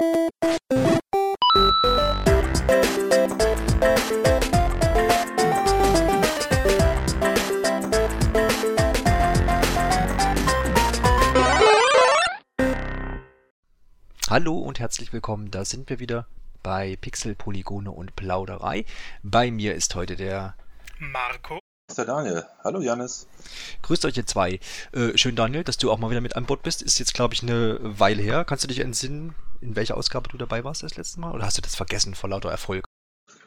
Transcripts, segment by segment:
Hallo und herzlich willkommen, da sind wir wieder bei Pixel, Polygone und Plauderei. Bei mir ist heute der Marco. Das ist der Daniel. Hallo Janis. Grüßt euch ihr zwei. Äh, schön Daniel, dass du auch mal wieder mit an Bord bist. Ist jetzt, glaube ich, eine Weile her. Kannst du dich entsinnen, in welcher Ausgabe du dabei warst das letzte Mal? Oder hast du das vergessen vor lauter Erfolg?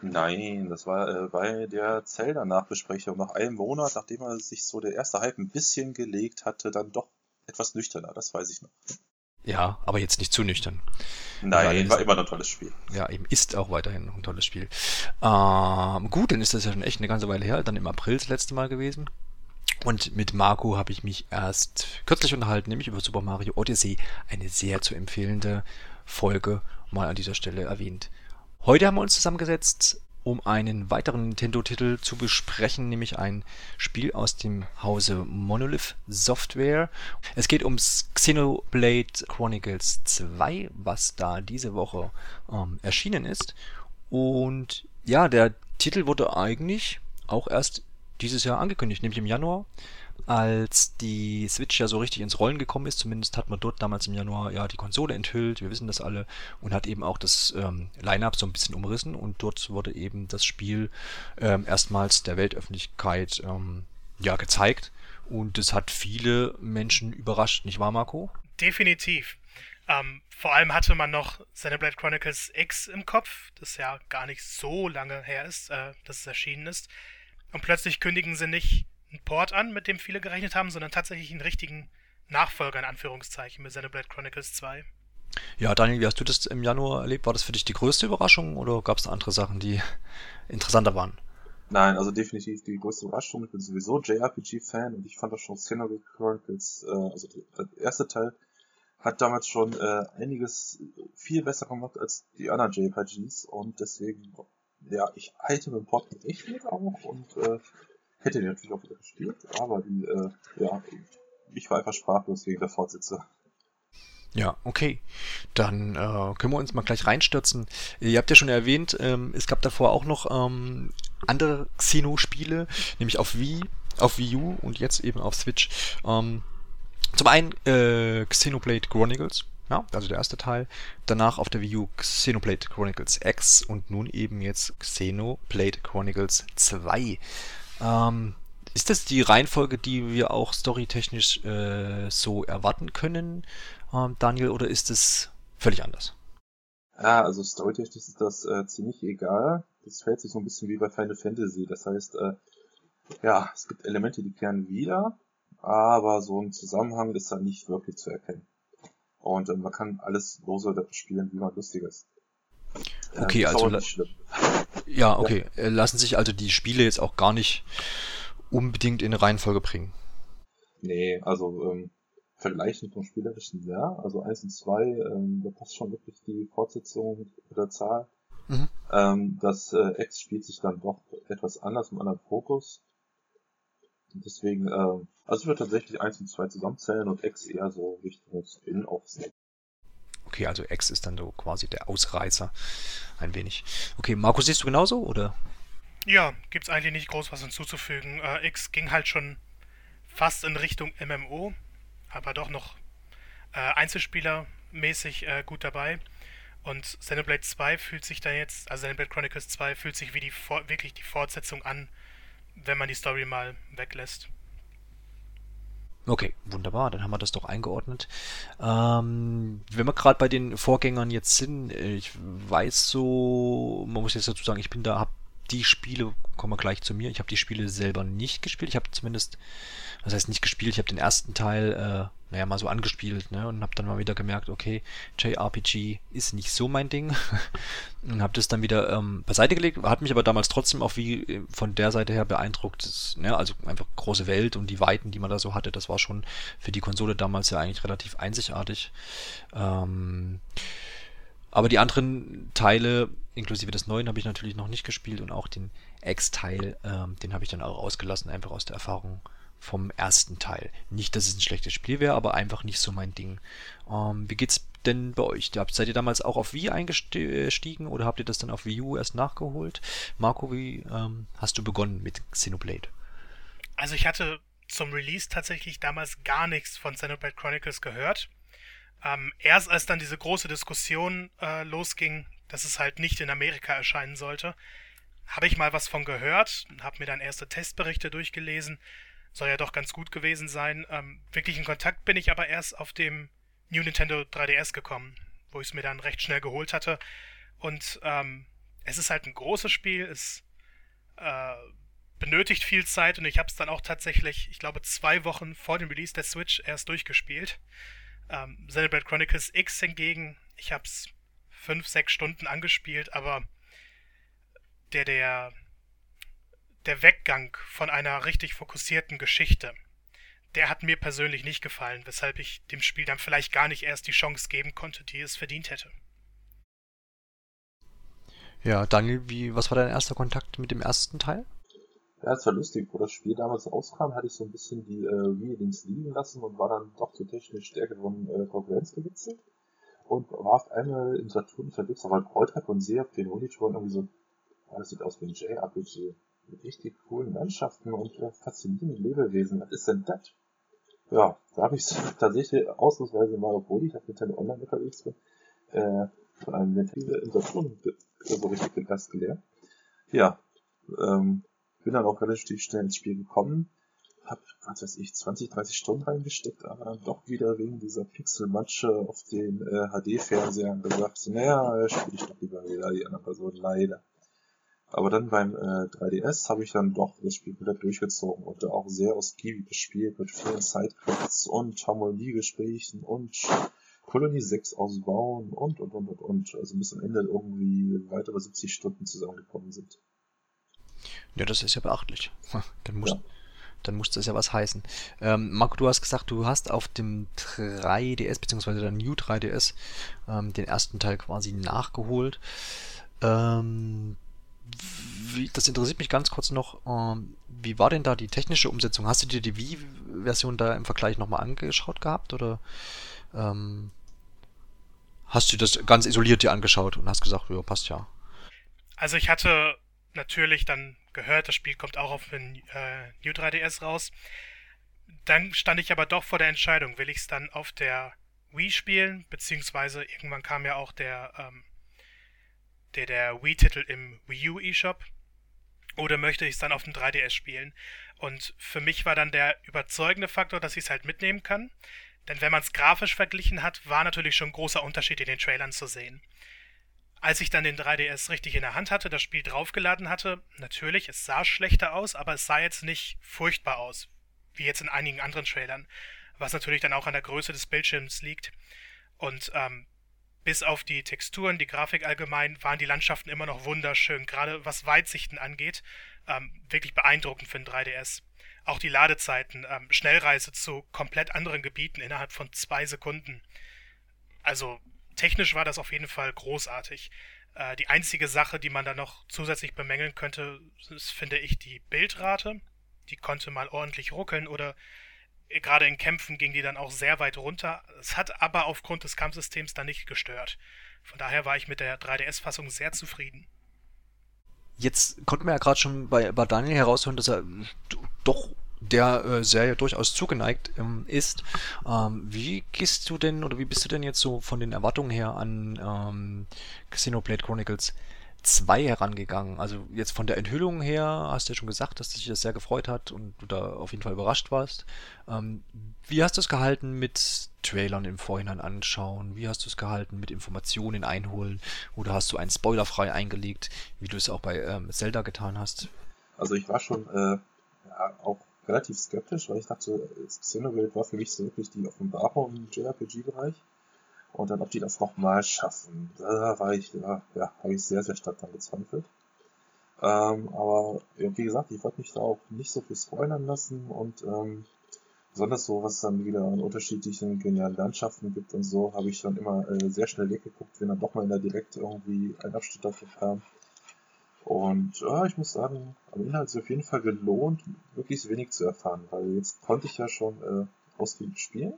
Nein, das war äh, bei der Zelda-Nachbesprechung. Nach einem Monat, nachdem er sich so der erste Hype ein bisschen gelegt hatte, dann doch etwas nüchterner, das weiß ich noch. Ja, aber jetzt nicht zu nüchtern. Nein, war immer noch ein tolles Spiel. Ja, eben ist auch weiterhin noch ein tolles Spiel. Ähm, gut, dann ist das ja schon echt eine ganze Weile her, dann im April das letzte Mal gewesen. Und mit Marco habe ich mich erst kürzlich unterhalten, nämlich über Super Mario Odyssey. Eine sehr zu empfehlende Folge, mal an dieser Stelle erwähnt. Heute haben wir uns zusammengesetzt, um einen weiteren Nintendo-Titel zu besprechen, nämlich ein Spiel aus dem Hause Monolith Software. Es geht ums Xenoblade Chronicles 2, was da diese Woche ähm, erschienen ist. Und ja, der Titel wurde eigentlich auch erst dieses Jahr angekündigt, nämlich im Januar als die Switch ja so richtig ins Rollen gekommen ist, zumindest hat man dort damals im Januar ja die Konsole enthüllt, wir wissen das alle, und hat eben auch das ähm, Line-Up so ein bisschen umrissen und dort wurde eben das Spiel ähm, erstmals der Weltöffentlichkeit ähm, ja gezeigt und es hat viele Menschen überrascht, nicht wahr, Marco? Definitiv. Ähm, vor allem hatte man noch Xenoblade Chronicles X im Kopf, das ja gar nicht so lange her ist, äh, dass es erschienen ist. Und plötzlich kündigen sie nicht einen Port an, mit dem viele gerechnet haben, sondern tatsächlich einen richtigen Nachfolger in Anführungszeichen mit Xenoblade Chronicles 2. Ja, Daniel, wie hast du das im Januar erlebt? War das für dich die größte Überraschung oder gab es andere Sachen, die interessanter waren? Nein, also definitiv die größte Überraschung. Ich bin sowieso JRPG-Fan und ich fand auch schon Xenoblade Chronicles, äh, also der erste Teil, hat damals schon äh, einiges viel besser gemacht als die anderen JRPGs und deswegen, ja, ich halte mit dem Port echt mit auch und äh, Hätte die natürlich auch wieder gespielt, aber die, äh, ja, ich war einfach sprachlos wegen der Fortsätze. Ja, okay. Dann äh, können wir uns mal gleich reinstürzen. Ihr habt ja schon erwähnt, ähm, es gab davor auch noch ähm, andere Xeno-Spiele, nämlich auf Wii, auf Wii U und jetzt eben auf Switch. Ähm, zum einen äh, Xenoblade Chronicles, ja, also der erste Teil. Danach auf der Wii U Xenoblade Chronicles X und nun eben jetzt Xenoblade Chronicles 2. Ähm, ist das die Reihenfolge, die wir auch storytechnisch äh, so erwarten können, ähm, Daniel, oder ist es völlig anders? Ja, also storytechnisch ist das äh, ziemlich egal. Das fällt sich so ein bisschen wie bei Final Fantasy. Das heißt, äh, ja, es gibt Elemente, die kehren wieder, aber so ein Zusammenhang ist da nicht wirklich zu erkennen. Und äh, man kann alles lose spielen, wie man lustig ist. Okay, also ja, okay. Ja. Äh, lassen sich also die Spiele jetzt auch gar nicht unbedingt in Reihenfolge bringen. Nee, also ähm, vergleichen vom Spielerischen ja. Also 1 und 2, ähm, da passt schon wirklich die Fortsetzung der Zahl. Mhm. Ähm, das äh, X spielt sich dann doch etwas anders, mit einem anderen Fokus. Und deswegen, äh, also ich würde tatsächlich 1 und 2 zusammenzählen und X eher so Richtung Spin-Offs Okay, also X ist dann so quasi der Ausreißer. Ein wenig. Okay, Markus, siehst du genauso, oder? Ja, gibt's eigentlich nicht groß was hinzuzufügen. Äh, X ging halt schon fast in Richtung MMO, aber doch noch äh, Einzelspielermäßig äh, gut dabei. Und Xenoblade 2 fühlt sich dann jetzt, also Xenoblade Chronicles 2 fühlt sich wie die wirklich die Fortsetzung an, wenn man die Story mal weglässt. Okay, wunderbar, dann haben wir das doch eingeordnet. Ähm, wenn wir gerade bei den Vorgängern jetzt sind, äh, ich weiß so, man muss jetzt dazu sagen, ich bin da, hab die Spiele, kommen wir gleich zu mir, ich habe die Spiele selber nicht gespielt. Ich habe zumindest, was heißt nicht gespielt, ich habe den ersten Teil, äh, naja, mal so angespielt, ne, und habe dann mal wieder gemerkt, okay, JRPG ist nicht so mein Ding. und habe das dann wieder ähm, beiseite gelegt, hat mich aber damals trotzdem auch wie äh, von der Seite her beeindruckt. Das, ne, also einfach große Welt und die Weiten, die man da so hatte, das war schon für die Konsole damals ja eigentlich relativ einzigartig. Ähm, aber die anderen Teile, inklusive des neuen, habe ich natürlich noch nicht gespielt und auch den X-Teil, ähm, den habe ich dann auch ausgelassen, einfach aus der Erfahrung vom ersten Teil. Nicht, dass es ein schlechtes Spiel wäre, aber einfach nicht so mein Ding. Ähm, wie geht's denn bei euch? Seid ihr damals auch auf Wii eingestiegen oder habt ihr das dann auf Wii U erst nachgeholt? Marco, wie ähm, hast du begonnen mit Xenoblade? Also ich hatte zum Release tatsächlich damals gar nichts von Xenoblade Chronicles gehört. Ähm, erst als dann diese große Diskussion äh, losging, dass es halt nicht in Amerika erscheinen sollte, habe ich mal was von gehört, habe mir dann erste Testberichte durchgelesen. Soll ja doch ganz gut gewesen sein. Ähm, wirklich in Kontakt bin ich aber erst auf dem New Nintendo 3DS gekommen, wo ich es mir dann recht schnell geholt hatte. Und ähm, es ist halt ein großes Spiel, es äh, benötigt viel Zeit und ich habe es dann auch tatsächlich, ich glaube, zwei Wochen vor dem Release der Switch erst durchgespielt. Ähm, Xenoblade Chronicles X hingegen, ich habe es fünf, sechs Stunden angespielt, aber der, der, der Weggang von einer richtig fokussierten Geschichte, der hat mir persönlich nicht gefallen, weshalb ich dem Spiel dann vielleicht gar nicht erst die Chance geben konnte, die es verdient hätte. Ja, Daniel, wie, was war dein erster Kontakt mit dem ersten Teil? Ja, es war lustig, wo das Spiel damals rauskam, hatte ich so ein bisschen die äh, Wii links liegen lassen und war dann doch zur technisch stärkeren äh, Konkurrenz gewechselt und war auf einmal im Saturn unterwegs, aber Bräutrag und sehe auf den Monitoren irgendwie so, oh, das sieht aus wie ein JRPG richtig coolen Landschaften und äh, faszinierenden Lebewesen. Was ist denn das? Ja, da habe ich tatsächlich ausnahmsweise mal, obwohl ich auf Nintendo Online unterwegs bin, äh, von einem Nintendo im Saturn so richtig den Gast gelernt. Ja, ähm, bin dann auch relativ schnell ins Spiel gekommen. Hab, was weiß ich, 20, 30 Stunden reingesteckt, aber dann doch wieder wegen dieser Pixelmatsche auf den äh, HD-Fernsehern gesagt, naja, spiele ich doch lieber wieder die andere Person, leider. Aber dann beim äh, 3DS habe ich dann doch das Spiel wieder durchgezogen und auch sehr ausgiebig gespielt mit vielen Sidequests und Harmoniegesprächen und Kolonie 6 ausbauen und und und und und. Also bis am Ende irgendwie weitere 70 Stunden zusammengekommen sind. Ja, das ist ja beachtlich. Dann muss, ja. dann muss das ja was heißen. Ähm, Marco, du hast gesagt, du hast auf dem 3DS, beziehungsweise der New 3DS, ähm, den ersten Teil quasi nachgeholt. Ähm, wie, das interessiert mich ganz kurz noch. Ähm, wie war denn da die technische Umsetzung? Hast du dir die Wii-Version da im Vergleich nochmal angeschaut gehabt? Oder ähm, hast du das ganz isoliert dir angeschaut und hast gesagt, ja, passt ja? Also ich hatte natürlich dann gehört, das Spiel kommt auch auf den äh, New 3DS raus. Dann stand ich aber doch vor der Entscheidung, will ich es dann auf der Wii spielen, beziehungsweise irgendwann kam ja auch der, ähm, der, der Wii-Titel im Wii U eShop. Oder möchte ich es dann auf dem 3DS spielen? Und für mich war dann der überzeugende Faktor, dass ich es halt mitnehmen kann. Denn wenn man es grafisch verglichen hat, war natürlich schon ein großer Unterschied in den Trailern zu sehen. Als ich dann den 3DS richtig in der Hand hatte, das Spiel draufgeladen hatte, natürlich, es sah schlechter aus, aber es sah jetzt nicht furchtbar aus, wie jetzt in einigen anderen Trailern, was natürlich dann auch an der Größe des Bildschirms liegt. Und ähm, bis auf die Texturen, die Grafik allgemein, waren die Landschaften immer noch wunderschön, gerade was Weitsichten angeht, ähm, wirklich beeindruckend für den 3DS. Auch die Ladezeiten, ähm, Schnellreise zu komplett anderen Gebieten innerhalb von zwei Sekunden. Also technisch war das auf jeden Fall großartig. Äh, die einzige Sache, die man da noch zusätzlich bemängeln könnte, ist, finde ich, die Bildrate. Die konnte mal ordentlich ruckeln oder gerade in Kämpfen ging die dann auch sehr weit runter. Es hat aber aufgrund des Kampfsystems dann nicht gestört. Von daher war ich mit der 3DS-Fassung sehr zufrieden. Jetzt konnten wir ja gerade schon bei, bei Daniel heraushören, dass er doch der äh, Serie durchaus zugeneigt ähm, ist. Ähm, wie gehst du denn oder wie bist du denn jetzt so von den Erwartungen her an ähm, Xenoblade Chronicles 2 herangegangen? Also jetzt von der Enthüllung her hast du ja schon gesagt, dass dich das sehr gefreut hat und du da auf jeden Fall überrascht warst. Ähm, wie hast du es gehalten mit Trailern im Vorhinein anschauen? Wie hast du es gehalten mit Informationen einholen? Oder hast du einen spoilerfrei eingelegt, wie du es auch bei ähm, Zelda getan hast? Also ich war schon äh, ja, auch relativ skeptisch, weil ich dachte, Xenoblade war für mich so wirklich die Offenbarung im JRPG-Bereich. Und dann, ob die das nochmal schaffen, da war ich, ja, ja habe ich sehr, sehr stark dann gezweifelt. Ähm, aber wie gesagt, ich wollte mich da auch nicht so viel spoilern lassen und ähm, besonders so, was dann wieder an unterschiedlichen genialen Landschaften gibt und so, habe ich dann immer äh, sehr schnell weggeguckt, wenn dann doch mal in der Direkt irgendwie ein Abschnitt davon kam. Und ja, ich muss sagen, am Inhalt ist auf jeden Fall gelohnt, wirklich wenig zu erfahren, weil jetzt konnte ich ja schon äh, ausgiebig spielen.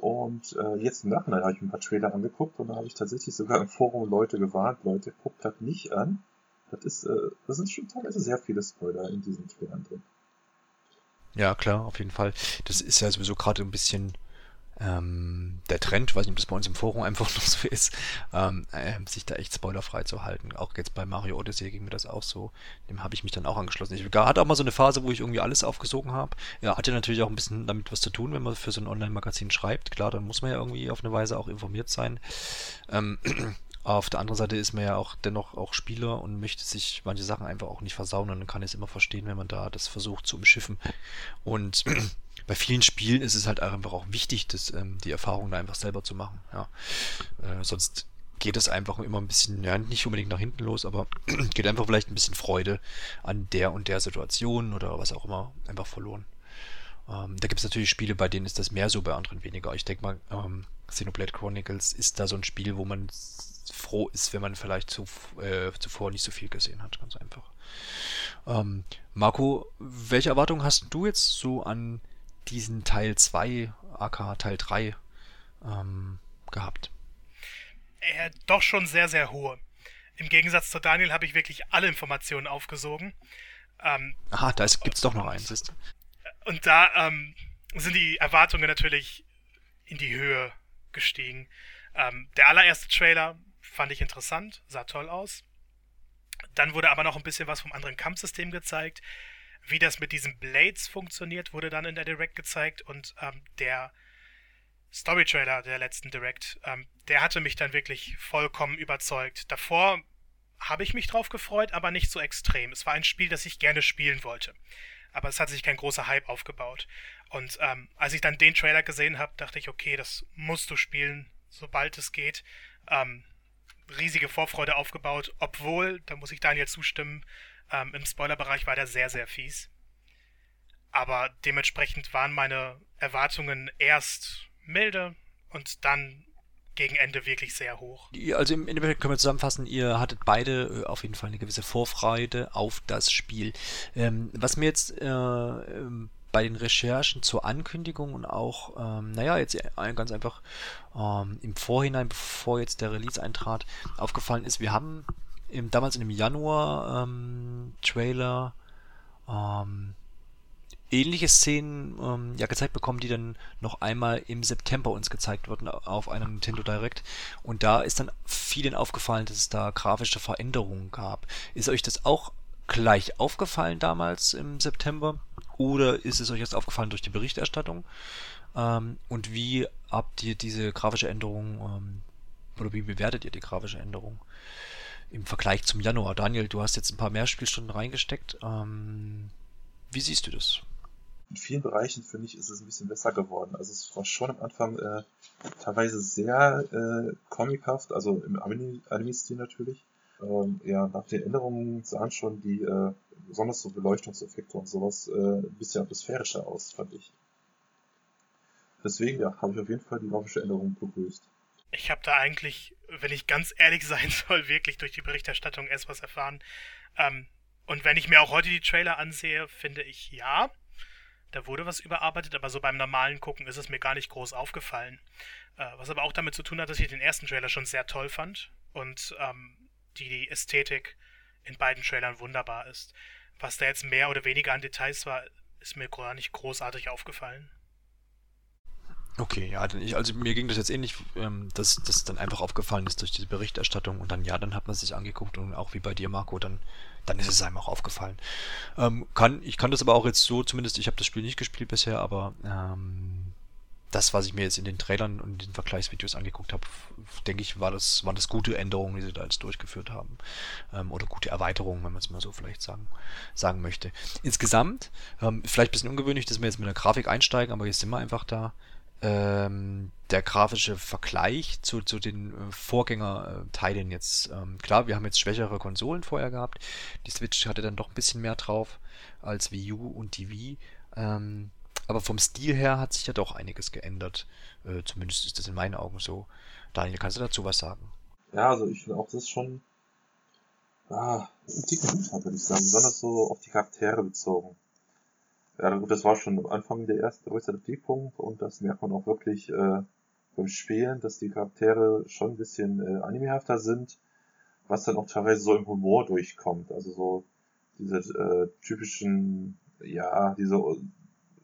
Und äh, jetzt im Nachhinein habe ich mir ein paar Trailer angeguckt und da habe ich tatsächlich sogar im Forum Leute gewarnt, Leute, guckt das nicht an. Das ist, äh, das sind schon teilweise sehr viele Spoiler in diesen Trailern drin. Ja, klar, auf jeden Fall. Das ist ja sowieso gerade ein bisschen ähm, der Trend, weiß nicht, ob das bei uns im Forum einfach noch so ist, ähm, äh, sich da echt spoilerfrei zu halten. Auch jetzt bei Mario Odyssey ging mir das auch so. Dem habe ich mich dann auch angeschlossen. Ich hatte auch mal so eine Phase, wo ich irgendwie alles aufgesogen habe. Ja, hatte natürlich auch ein bisschen damit was zu tun, wenn man für so ein Online-Magazin schreibt. Klar, dann muss man ja irgendwie auf eine Weise auch informiert sein. Ähm, auf der anderen Seite ist man ja auch dennoch auch Spieler und möchte sich manche Sachen einfach auch nicht versauen und dann kann ich es immer verstehen, wenn man da das versucht zu umschiffen. Und bei vielen Spielen ist es halt einfach auch wichtig, das, ähm, die Erfahrung da einfach selber zu machen. Ja. Äh, sonst geht es einfach immer ein bisschen, ja, nicht unbedingt nach hinten los, aber geht einfach vielleicht ein bisschen Freude an der und der Situation oder was auch immer einfach verloren. Ähm, da gibt es natürlich Spiele, bei denen ist das mehr so, bei anderen weniger. Ich denke mal, ähm, Xenoblade Chronicles ist da so ein Spiel, wo man froh ist, wenn man vielleicht zu, äh, zuvor nicht so viel gesehen hat, ganz einfach. Ähm, Marco, welche Erwartungen hast du jetzt so an diesen Teil 2, aka Teil 3, ähm, gehabt? Äh, doch schon sehr, sehr hohe. Im Gegensatz zu Daniel habe ich wirklich alle Informationen aufgesogen. Ähm, Aha, da gibt es doch noch eins, ist. Und da ähm, sind die Erwartungen natürlich in die Höhe gestiegen. Ähm, der allererste Trailer fand ich interessant, sah toll aus. Dann wurde aber noch ein bisschen was vom anderen Kampfsystem gezeigt. Wie das mit diesen Blades funktioniert, wurde dann in der Direct gezeigt und ähm, der Story-Trailer der letzten Direct, ähm, der hatte mich dann wirklich vollkommen überzeugt. Davor habe ich mich drauf gefreut, aber nicht so extrem. Es war ein Spiel, das ich gerne spielen wollte. Aber es hat sich kein großer Hype aufgebaut. Und ähm, als ich dann den Trailer gesehen habe, dachte ich, okay, das musst du spielen, sobald es geht. Ähm, riesige Vorfreude aufgebaut, obwohl, da muss ich Daniel zustimmen, ähm, im Spoilerbereich war der sehr, sehr fies. Aber dementsprechend waren meine Erwartungen erst milde und dann gegen Ende wirklich sehr hoch. Also im Endeffekt können wir zusammenfassen, ihr hattet beide äh, auf jeden Fall eine gewisse Vorfreude auf das Spiel. Ähm, was mir jetzt äh, ähm, bei den Recherchen zur Ankündigung und auch, ähm, naja, jetzt ganz einfach ähm, im Vorhinein, bevor jetzt der Release eintrat, aufgefallen ist, wir haben im, damals in dem Januar ähm, ähm, ähnliche Szenen ähm, ja gezeigt bekommen, die dann noch einmal im September uns gezeigt wurden auf einem Nintendo Direct. Und da ist dann vielen aufgefallen, dass es da grafische Veränderungen gab. Ist euch das auch gleich aufgefallen damals im September? Oder ist es euch jetzt aufgefallen durch die Berichterstattung? Ähm, und wie habt ihr diese grafische Änderung ähm, oder wie bewertet ihr die grafische Änderung im Vergleich zum Januar? Daniel, du hast jetzt ein paar mehr Spielstunden reingesteckt. Ähm, wie siehst du das? In vielen Bereichen finde ich, ist es ein bisschen besser geworden. Also es war schon am Anfang äh, teilweise sehr äh, comichaft, also im Anime-Stil natürlich. Ähm, ja, nach den Änderungen sahen schon die, äh, besonders so Beleuchtungseffekte und sowas, äh, ein bisschen atmosphärischer aus, fand ich. Deswegen, ja, habe ich auf jeden Fall die grafische Änderung begrüßt. Ich habe da eigentlich, wenn ich ganz ehrlich sein soll, wirklich durch die Berichterstattung erst was erfahren. Ähm, und wenn ich mir auch heute die Trailer ansehe, finde ich ja, da wurde was überarbeitet, aber so beim normalen Gucken ist es mir gar nicht groß aufgefallen. Äh, was aber auch damit zu tun hat, dass ich den ersten Trailer schon sehr toll fand und ähm, die Ästhetik in beiden Trailern wunderbar ist. Was da jetzt mehr oder weniger an Details war, ist mir gar nicht großartig aufgefallen. Okay, ja, also mir ging das jetzt ähnlich, ähm, dass das dann einfach aufgefallen ist durch diese Berichterstattung und dann ja, dann hat man sich angeguckt und auch wie bei dir, Marco, dann, dann ist es einem auch aufgefallen. Ähm, kann, ich kann das aber auch jetzt so, zumindest ich habe das Spiel nicht gespielt bisher, aber ähm, das, was ich mir jetzt in den Trailern und den Vergleichsvideos angeguckt habe, denke ich, war das, waren das gute Änderungen, die sie da jetzt durchgeführt haben. Ähm, oder gute Erweiterungen, wenn man es mal so vielleicht sagen, sagen möchte. Insgesamt, ähm, vielleicht ein bisschen ungewöhnlich, dass wir jetzt mit der Grafik einsteigen, aber jetzt sind wir einfach da. Ähm, der grafische Vergleich zu, zu den äh, Vorgängerteilen jetzt. Ähm, klar, wir haben jetzt schwächere Konsolen vorher gehabt. Die Switch hatte dann doch ein bisschen mehr drauf als Wii U und die Wii. Ähm, aber vom Stil her hat sich ja doch einiges geändert. Äh, zumindest ist das in meinen Augen so. Daniel, kannst du dazu was sagen? Ja, also ich finde auch, das schon ah, einen dicken Hut würde ich sagen, besonders so auf die Charaktere bezogen. Ja, gut, das war schon am Anfang der erste größte Kritikpunkt und das merkt man auch wirklich äh, beim Spielen, dass die Charaktere schon ein bisschen äh, animehafter sind, was dann auch teilweise so im Humor durchkommt. Also so diese äh, typischen, ja, diese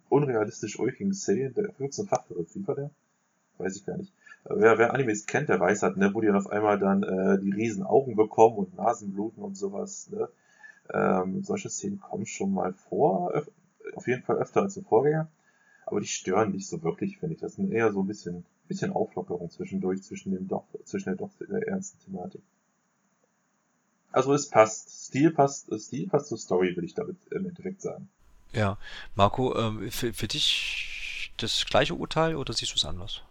unrealistisch ulkigen Szenen, der 14 Fachbegriff, wie war der? Weiß ich gar nicht. Wer, wer Animes kennt, der weiß halt, ne, wo die dann auf einmal dann äh, die riesen Augen bekommen und Nasenbluten und sowas, ne. Ähm, solche Szenen kommen schon mal vor, auf jeden Fall öfter als im Vorgänger. Aber die stören nicht so wirklich, finde ich. Das sind eher so ein bisschen, bisschen Auflockerung zwischendurch, zwischen dem doch, zwischen der doch der ernsten Thematik. Also es passt. Stil passt, Stil passt zur Story, will ich damit im Endeffekt sagen. Ja. Marco, ähm, für, für dich das gleiche Urteil oder siehst du es anders?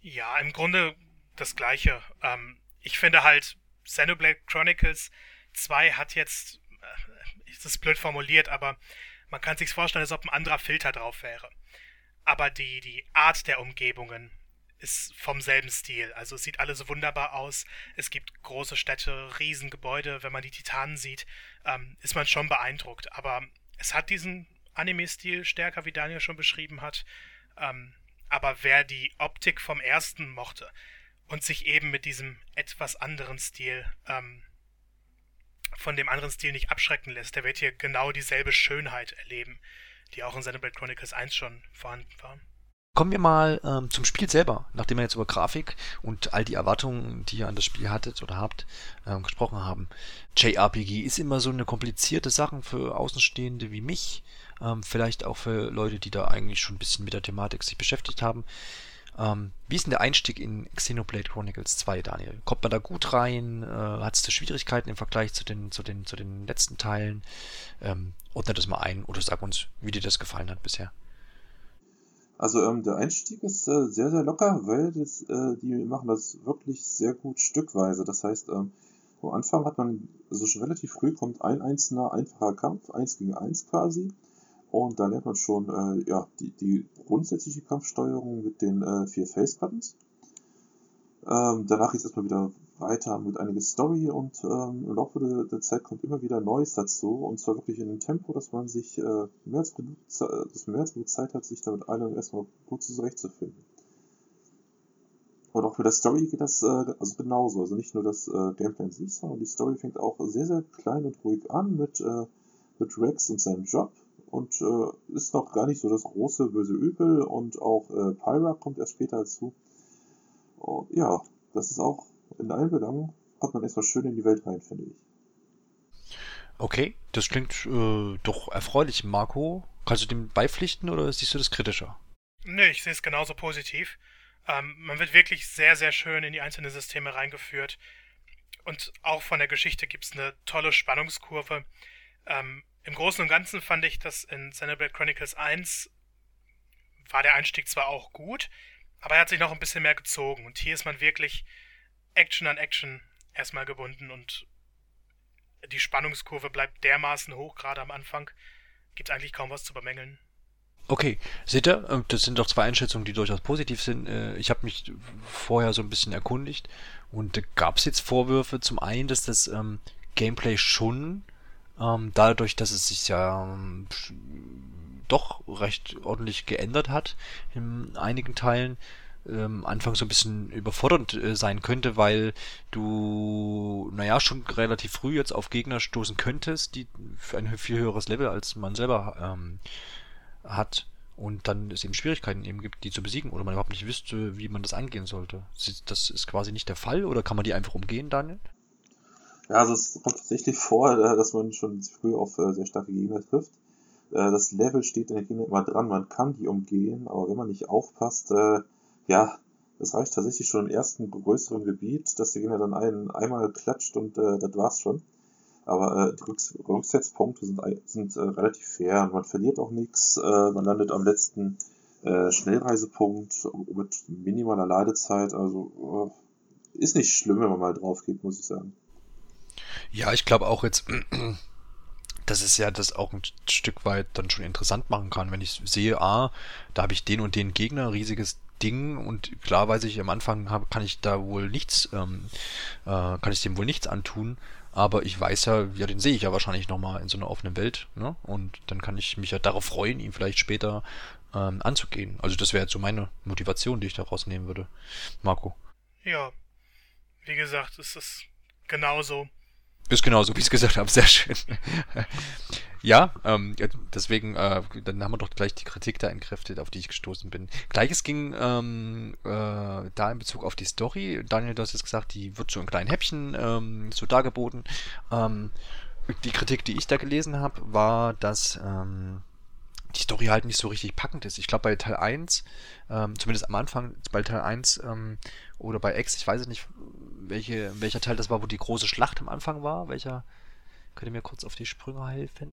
Ja, im Grunde das gleiche. Ähm, ich finde halt, Xenoblade Chronicles 2 hat jetzt, äh, ist das blöd formuliert, aber man kann sich vorstellen, als ob ein anderer Filter drauf wäre. Aber die, die Art der Umgebungen ist vom selben Stil. Also es sieht alles wunderbar aus. Es gibt große Städte, Riesengebäude. Wenn man die Titanen sieht, ähm, ist man schon beeindruckt. Aber es hat diesen Anime-Stil stärker, wie Daniel schon beschrieben hat. Ähm, aber wer die Optik vom ersten mochte und sich eben mit diesem etwas anderen Stil ähm, von dem anderen Stil nicht abschrecken lässt, der wird hier genau dieselbe Schönheit erleben, die auch in Xenoblade Chronicles 1 schon vorhanden war. Kommen wir mal ähm, zum Spiel selber, nachdem wir jetzt über Grafik und all die Erwartungen, die ihr an das Spiel hattet oder habt, ähm, gesprochen haben. JRPG ist immer so eine komplizierte Sache für Außenstehende wie mich, ähm, vielleicht auch für Leute, die da eigentlich schon ein bisschen mit der Thematik sich beschäftigt haben. Ähm, wie ist denn der Einstieg in Xenoblade Chronicles 2, Daniel? Kommt man da gut rein? Äh, Hat es da Schwierigkeiten im Vergleich zu den, zu den, zu den letzten Teilen? Ähm, ordne das mal ein oder sag uns, wie dir das gefallen hat bisher. Also ähm, der Einstieg ist äh, sehr, sehr locker, weil das, äh, die machen das wirklich sehr gut stückweise. Das heißt, ähm, am Anfang hat man, also schon relativ früh kommt ein einzelner einfacher Kampf, eins gegen eins quasi. Und da lernt man schon äh, ja, die, die grundsätzliche Kampfsteuerung mit den äh, vier Face-Buttons. Ähm, danach geht es erstmal wieder weiter mit einiges Story und ähm, im Laufe der, der, Zeit kommt immer wieder Neues dazu und zwar wirklich in einem Tempo, dass man sich äh, mehr, als genug, dass mehr als genug Zeit hat, sich damit allen erstmal gut zurechtzufinden. Und auch für das Story geht das äh, also genauso. Also nicht nur das äh, Gameplay an sich, sondern die Story fängt auch sehr, sehr klein und ruhig an mit, äh, mit Rex und seinem Job und äh, ist noch gar nicht so das große böse Übel und auch äh, Pyra kommt erst später dazu. Oh, ja, das ist auch in allen Belangen, kommt man erstmal schön in die Welt rein, finde ich. Okay, das klingt äh, doch erfreulich, Marco. Kannst du dem beipflichten oder siehst du das kritischer? Nö, ich sehe es genauso positiv. Ähm, man wird wirklich sehr, sehr schön in die einzelnen Systeme reingeführt. Und auch von der Geschichte gibt es eine tolle Spannungskurve. Ähm, im Großen und Ganzen fand ich, dass in Xenoblade Chronicles 1 war der Einstieg zwar auch gut, aber er hat sich noch ein bisschen mehr gezogen. Und hier ist man wirklich Action an Action erstmal gebunden und die Spannungskurve bleibt dermaßen hoch, gerade am Anfang. Gibt eigentlich kaum was zu bemängeln. Okay, seht ihr, ähm, das sind doch zwei Einschätzungen, die durchaus positiv sind. Äh, ich habe mich vorher so ein bisschen erkundigt und gab es jetzt Vorwürfe zum einen, dass das ähm, Gameplay schon ähm, dadurch, dass es sich ja ähm, doch recht ordentlich geändert hat in einigen Teilen, ähm, Anfang so ein bisschen überfordernd äh, sein könnte, weil du, naja, schon relativ früh jetzt auf Gegner stoßen könntest, die für ein viel höheres Level als man selber ähm, hat und dann es eben Schwierigkeiten eben gibt, die zu besiegen oder man überhaupt nicht wüsste, wie man das angehen sollte. Das ist quasi nicht der Fall oder kann man die einfach umgehen, Daniel? Ja, also es kommt tatsächlich vor, äh, dass man schon früh auf äh, sehr starke Gegner trifft. Äh, das Level steht in der Gegner immer dran, man kann die umgehen, aber wenn man nicht aufpasst, ja, es reicht tatsächlich schon im ersten größeren Gebiet, dass der Gegner dann einen einmal klatscht und das war's schon. Aber äh, die Rücks Rücksetzpunkte sind, sind äh, relativ fair. Man verliert auch nichts. Äh, man landet am letzten Schnellreisepunkt mit minimaler Ladezeit. Also ist nicht schlimm, wenn man mal drauf geht, muss ich sagen. Ja, ich glaube auch jetzt, dass es ja das auch ein Stück weit dann schon interessant machen kann, wenn ich sehe, ah, da habe ich den und den Gegner, riesiges Ding und klar weiß ich, am Anfang hab, kann ich da wohl nichts, ähm, äh, kann ich dem wohl nichts antun, aber ich weiß ja, ja, den sehe ich ja wahrscheinlich nochmal in so einer offenen Welt, ne? Und dann kann ich mich ja darauf freuen, ihn vielleicht später ähm, anzugehen. Also das wäre jetzt so meine Motivation, die ich daraus nehmen würde. Marco. Ja, wie gesagt, es ist genauso. Ist genauso, wie ich es gesagt habe. Sehr schön. ja, ähm, deswegen, äh, dann haben wir doch gleich die Kritik da entkräftet, auf die ich gestoßen bin. Gleiches ging ähm, äh, da in Bezug auf die Story. Daniel, du hast jetzt gesagt, die wird so in kleinen Häppchen ähm, so dargeboten. Ähm, die Kritik, die ich da gelesen habe, war, dass ähm, die Story halt nicht so richtig packend ist. Ich glaube, bei Teil 1, ähm, zumindest am Anfang, bei Teil 1 ähm, oder bei X, ich weiß nicht, welche, welcher Teil das war, wo die große Schlacht am Anfang war. Welcher, könnt ihr mir kurz auf die Sprünge helfen?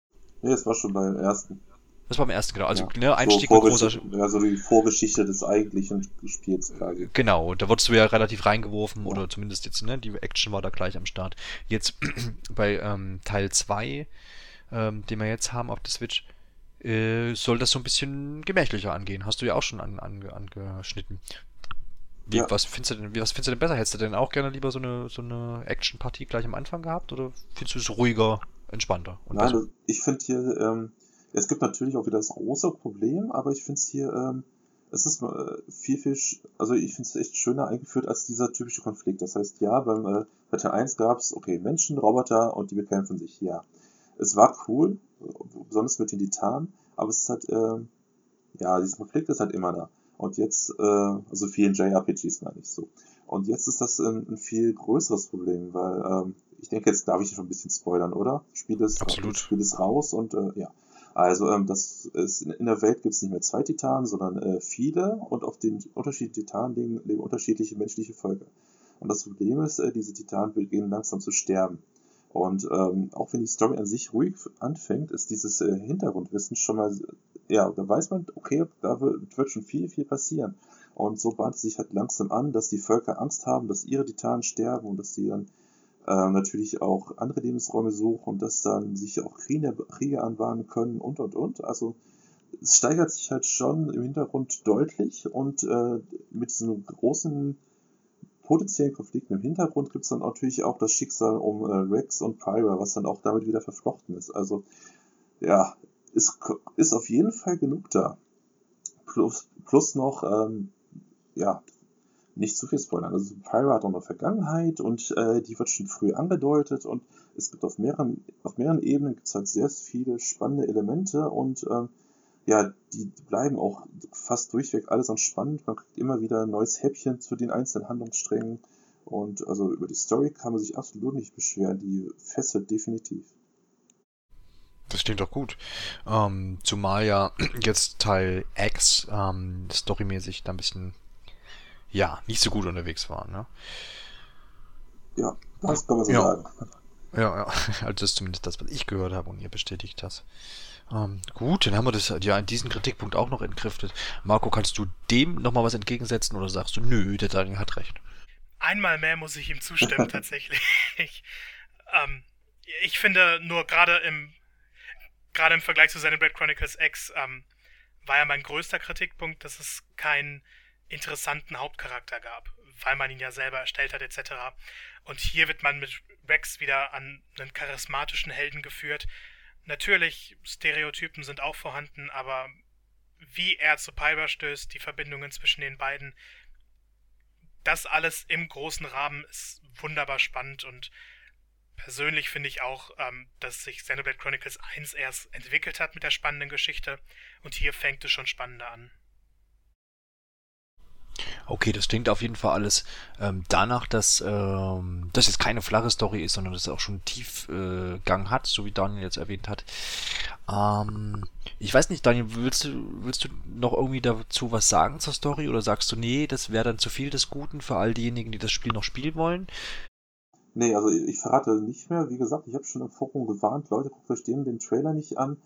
Nee, es war schon beim ersten. Das war beim ersten, genau. Also, Ja. ne, Einstieg so großer. Also die Vorgeschichte des eigentlichen Spiels quasi. Genau, da wurdest du ja relativ reingeworfen, oder zumindest jetzt, ne, die Action war da gleich am Start. Jetzt bei ähm, Teil 2, ähm, den wir jetzt haben auf der Switch, äh, soll das so ein bisschen gemächlicher angehen. Hast du ja auch schon an, an, angeschnitten. Wie, Ja. was findest du denn, was findest du denn besser? Hättest du denn auch gerne lieber so eine, so eine Action-Partie gleich am Anfang gehabt, oder findest du es ruhiger, entspannter? Nein, das- ich finde hier, ähm, es gibt natürlich auch wieder das große Problem, aber ich finde es hier, ähm, es ist äh, viel, viel, also ich finde es echt schöner eingeführt als dieser typische Konflikt. Das heißt, ja, beim äh, bei Teil 1 gab es, okay, Menschen, Roboter und die bekämpfen sich, ja. Es war cool, besonders mit den Titanen, aber es ist halt, ähm, ja, dieser Konflikt ist halt immer da. Und jetzt, äh, also vielen JRPGs meine ich so. Und jetzt ist das ein, ein viel größeres Problem, weil ähm, ich denke, jetzt darf ich schon ein bisschen spoilern, oder? Spiel ist, Absolut. Spiel ist raus und äh, ja. Also ähm, das ist in, in der Welt gibt es nicht mehr zwei Titanen, sondern äh, viele und auf den unterschiedlichen Titanen leben, leben unterschiedliche menschliche Völker. Und das Problem ist, äh, diese Titanen beginnen langsam zu sterben. Und ähm, auch wenn die Story an sich ruhig anfängt, ist dieses äh, Hintergrundwissen schon mal, ja, da weiß man, okay, da wird, wird schon viel, viel passieren. Und so bahnt es sich halt langsam an, dass die Völker Angst haben, dass ihre Titanen sterben und dass sie dann äh, natürlich auch andere Lebensräume suchen und dass dann sich auch Kriege, Kriege anbahnen können und und und. Also es steigert sich halt schon im Hintergrund deutlich und äh, mit diesem großen potenziellen Konflikten im Hintergrund gibt es dann natürlich auch das Schicksal um äh, Rex und Pyra, was dann auch damit wieder verflochten ist. Also ja, ist, ist auf jeden Fall genug da. Plus, plus noch, ähm, ja, nicht zu viel spoilern. Also Pyra hat auch eine Vergangenheit und äh, die wird schon früh angedeutet und es gibt auf mehreren, auf mehreren Ebenen gibt's halt sehr viele spannende Elemente und ähm, ja, die bleiben auch fast durchweg allesamt spannend. Man kriegt immer wieder ein neues Häppchen zu den einzelnen Handlungssträngen und also über die Story kann man sich absolut nicht beschweren. Die fesselt definitiv. Das klingt doch gut. Ähm, zumal ja jetzt Teil X ähm, storymäßig da ein bisschen, ja, nicht so gut unterwegs war, ne? Ja, das kann man so Ja. sagen. Ja, ja, also das ist zumindest das, was ich gehört habe und ihr bestätigt das. Ähm, gut, dann haben wir das ja diesen Kritikpunkt auch noch entkräftet. Marco, kannst du dem nochmal was entgegensetzen oder sagst du, nö, der Daniel hat recht? Einmal mehr muss ich ihm zustimmen, tatsächlich. ähm, ich finde nur gerade im gerade im Vergleich zu Xenoblade Chronicles X ähm, war ja mein größter Kritikpunkt, dass es keinen interessanten Hauptcharakter gab, weil man ihn ja selber erstellt hat etc. Und hier wird man mit Rex wieder an einen charismatischen Helden geführt. Natürlich, Stereotypen sind auch vorhanden, aber wie er zu Pyra stößt, die Verbindungen zwischen den beiden, das alles im großen Rahmen ist wunderbar spannend und persönlich finde ich auch, ähm, dass sich Xenoblade Chronicles 1 erst entwickelt hat mit der spannenden Geschichte und hier fängt es schon spannender an. Okay, das klingt auf jeden Fall alles ähm, danach, dass ähm, das jetzt keine flache Story ist, sondern dass es auch schon einen Tiefgang äh, hat, so wie Daniel jetzt erwähnt hat. Ähm, ich weiß nicht, Daniel, willst du, willst du noch irgendwie dazu was sagen zur Story oder sagst du, nee, das wäre dann zu viel des Guten für all diejenigen, die das Spiel noch spielen wollen? Nee, also ich verrate nicht mehr. Wie gesagt, ich habe schon im Forum gewarnt, Leute, guckt euch den Trailer nicht an,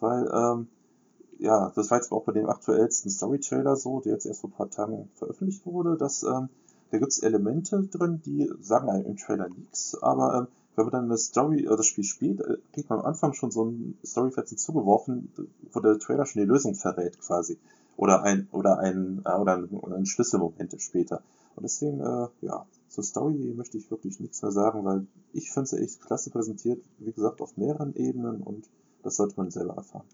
weil, ähm, ja, das war jetzt auch bei dem aktuellsten Story-Trailer so, der jetzt erst vor ein paar Tagen veröffentlicht wurde, dass, ähm, da gibt's Elemente drin, die sagen einem im Trailer nichts, aber ähm, wenn man dann eine Story, äh, das Spiel spielt, äh, kriegt man am Anfang schon so ein Storyfetzen zugeworfen, wo der Trailer schon die Lösung verrät quasi. oder ein oder ein äh, oder ein, ein Schlüsselmomente später. Und deswegen, äh, ja, zur Story möchte ich wirklich nichts mehr sagen, weil ich finde sie echt klasse präsentiert, wie gesagt, auf mehreren Ebenen und das sollte man selber erfahren.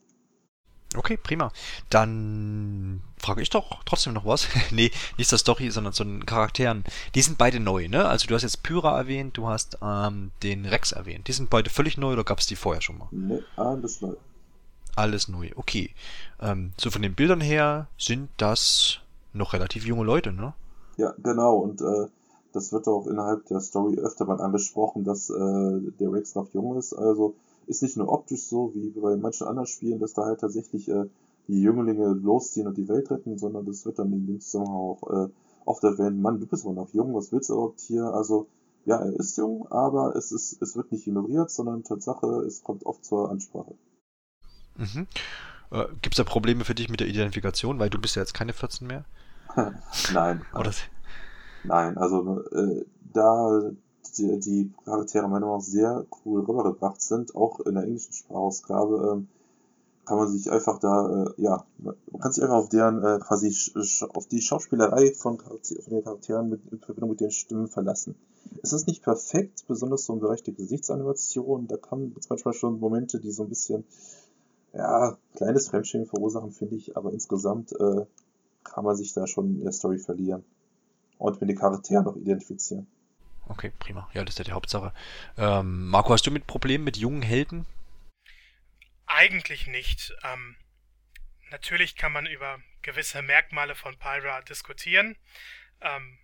Okay, prima. Dann frage ich doch trotzdem noch was. nee, nicht zur Story, sondern zu den Charakteren. Die sind beide neu, ne? Also du hast jetzt Pyra erwähnt, du hast ähm, den Rex erwähnt. Die sind beide völlig neu oder gab es die vorher schon mal? Nee, alles neu. Alles neu, okay. Ähm, so von den Bildern her sind das noch relativ junge Leute, ne? Ja, genau. Und äh, das wird auch innerhalb der Story öfter mal angesprochen, dass äh, der Rex noch jung ist. Also ist nicht nur optisch so, wie bei manchen anderen Spielen, dass da halt tatsächlich äh, die Jünglinge losziehen und die Welt retten, sondern das wird dann in dem Zusammenhang auch äh, oft erwähnt, Mann, du bist aber noch jung, was willst du überhaupt hier? Also, ja, er ist jung, aber es ist, es wird nicht ignoriert, sondern Tatsache, es kommt oft zur Ansprache. Mhm. Äh, Gibt es da Probleme für dich mit der Identifikation, weil du bist ja jetzt keine 14 mehr? Nein. Oder? Nein, also äh, da die, die Charaktere meiner Meinung nach sehr cool rübergebracht sind, auch in der englischen Sprachausgabe, ähm, kann man sich einfach da, äh, ja, man kann sich einfach auf deren äh, quasi auf die Schauspielerei von, von den Charakteren mit, in Verbindung mit den Stimmen verlassen. Es ist nicht perfekt, besonders so im Bereich der Gesichtsanimation, da es manchmal schon Momente, die so ein bisschen, ja, kleines Fremdschämen verursachen, finde ich, aber insgesamt äh, kann man sich da schon in der Story verlieren und mit den Charakteren noch identifizieren. Okay, prima. Ja, das ist ja die Hauptsache. Ähm, Marco, hast du mit Problemen mit jungen Helden? Eigentlich nicht. Ähm, natürlich kann man über gewisse Merkmale von Pyra diskutieren. Ähm,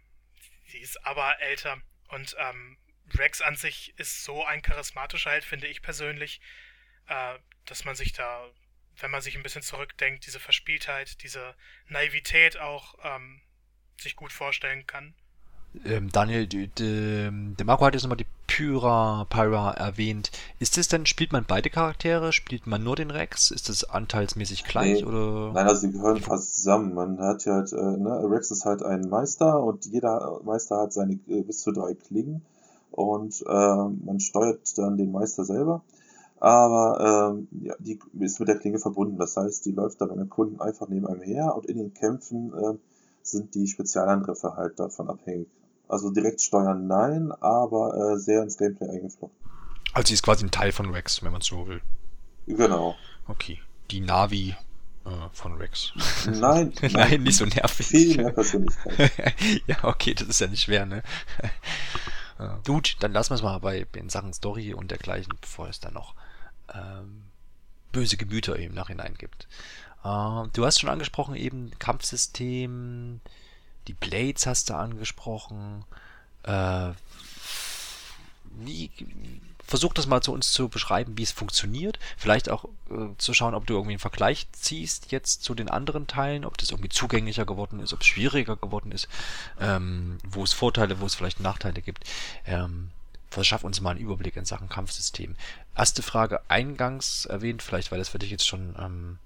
sie ist aber älter und ähm, Rex an sich ist so ein charismatischer Held, finde ich persönlich, äh, dass man sich da, wenn man sich ein bisschen zurückdenkt, diese Verspieltheit, diese Naivität auch ähm, sich gut vorstellen kann. Ähm, Daniel, die, die, der Marco hat jetzt nochmal die Pyra, Pyra erwähnt. Ist es denn, spielt man beide Charaktere? Spielt man nur den Rex? Ist das anteilsmäßig gleich? Nee. Oder? Nein, also die gehören quasi zusammen. Man hat ja halt, äh, ne, Rex ist halt ein Meister und jeder Meister hat seine äh, bis zu drei Klingen und äh, man steuert dann den Meister selber. Aber ähm, ja, die ist mit der Klinge verbunden. Das heißt, die läuft dann bei einem Kunden einfach neben einem her und in den Kämpfen äh, sind die Spezialangriffe halt davon abhängig. Also direkt steuern nein, aber äh, sehr ins Gameplay eingeflochten. Also sie ist quasi ein Teil von Rex, wenn man so will. Genau. Okay. Die Navi äh, von Rex. Nein, nein, nein, nicht so nervig. viel mehr Persönlichkeit. ja, okay, das ist ja nicht schwer, ne? Äh, Gut, dann lassen wir es mal bei in Sachen Story und dergleichen, bevor es dann noch ähm, böse Gemüter im Nachhinein gibt. Äh, du hast schon angesprochen, eben Kampfsystem, die Blades hast du angesprochen. Äh, wie, versuch das mal zu uns zu beschreiben, wie es funktioniert. Vielleicht auch äh, zu schauen, ob du irgendwie einen Vergleich ziehst jetzt zu den anderen Teilen, ob das irgendwie zugänglicher geworden ist, ob es schwieriger geworden ist, ähm, wo es Vorteile, wo es vielleicht Nachteile gibt. Ähm, verschaff uns mal einen Überblick in Sachen Kampfsystem. Erste Frage eingangs erwähnt, vielleicht weil das für dich jetzt schon ähm,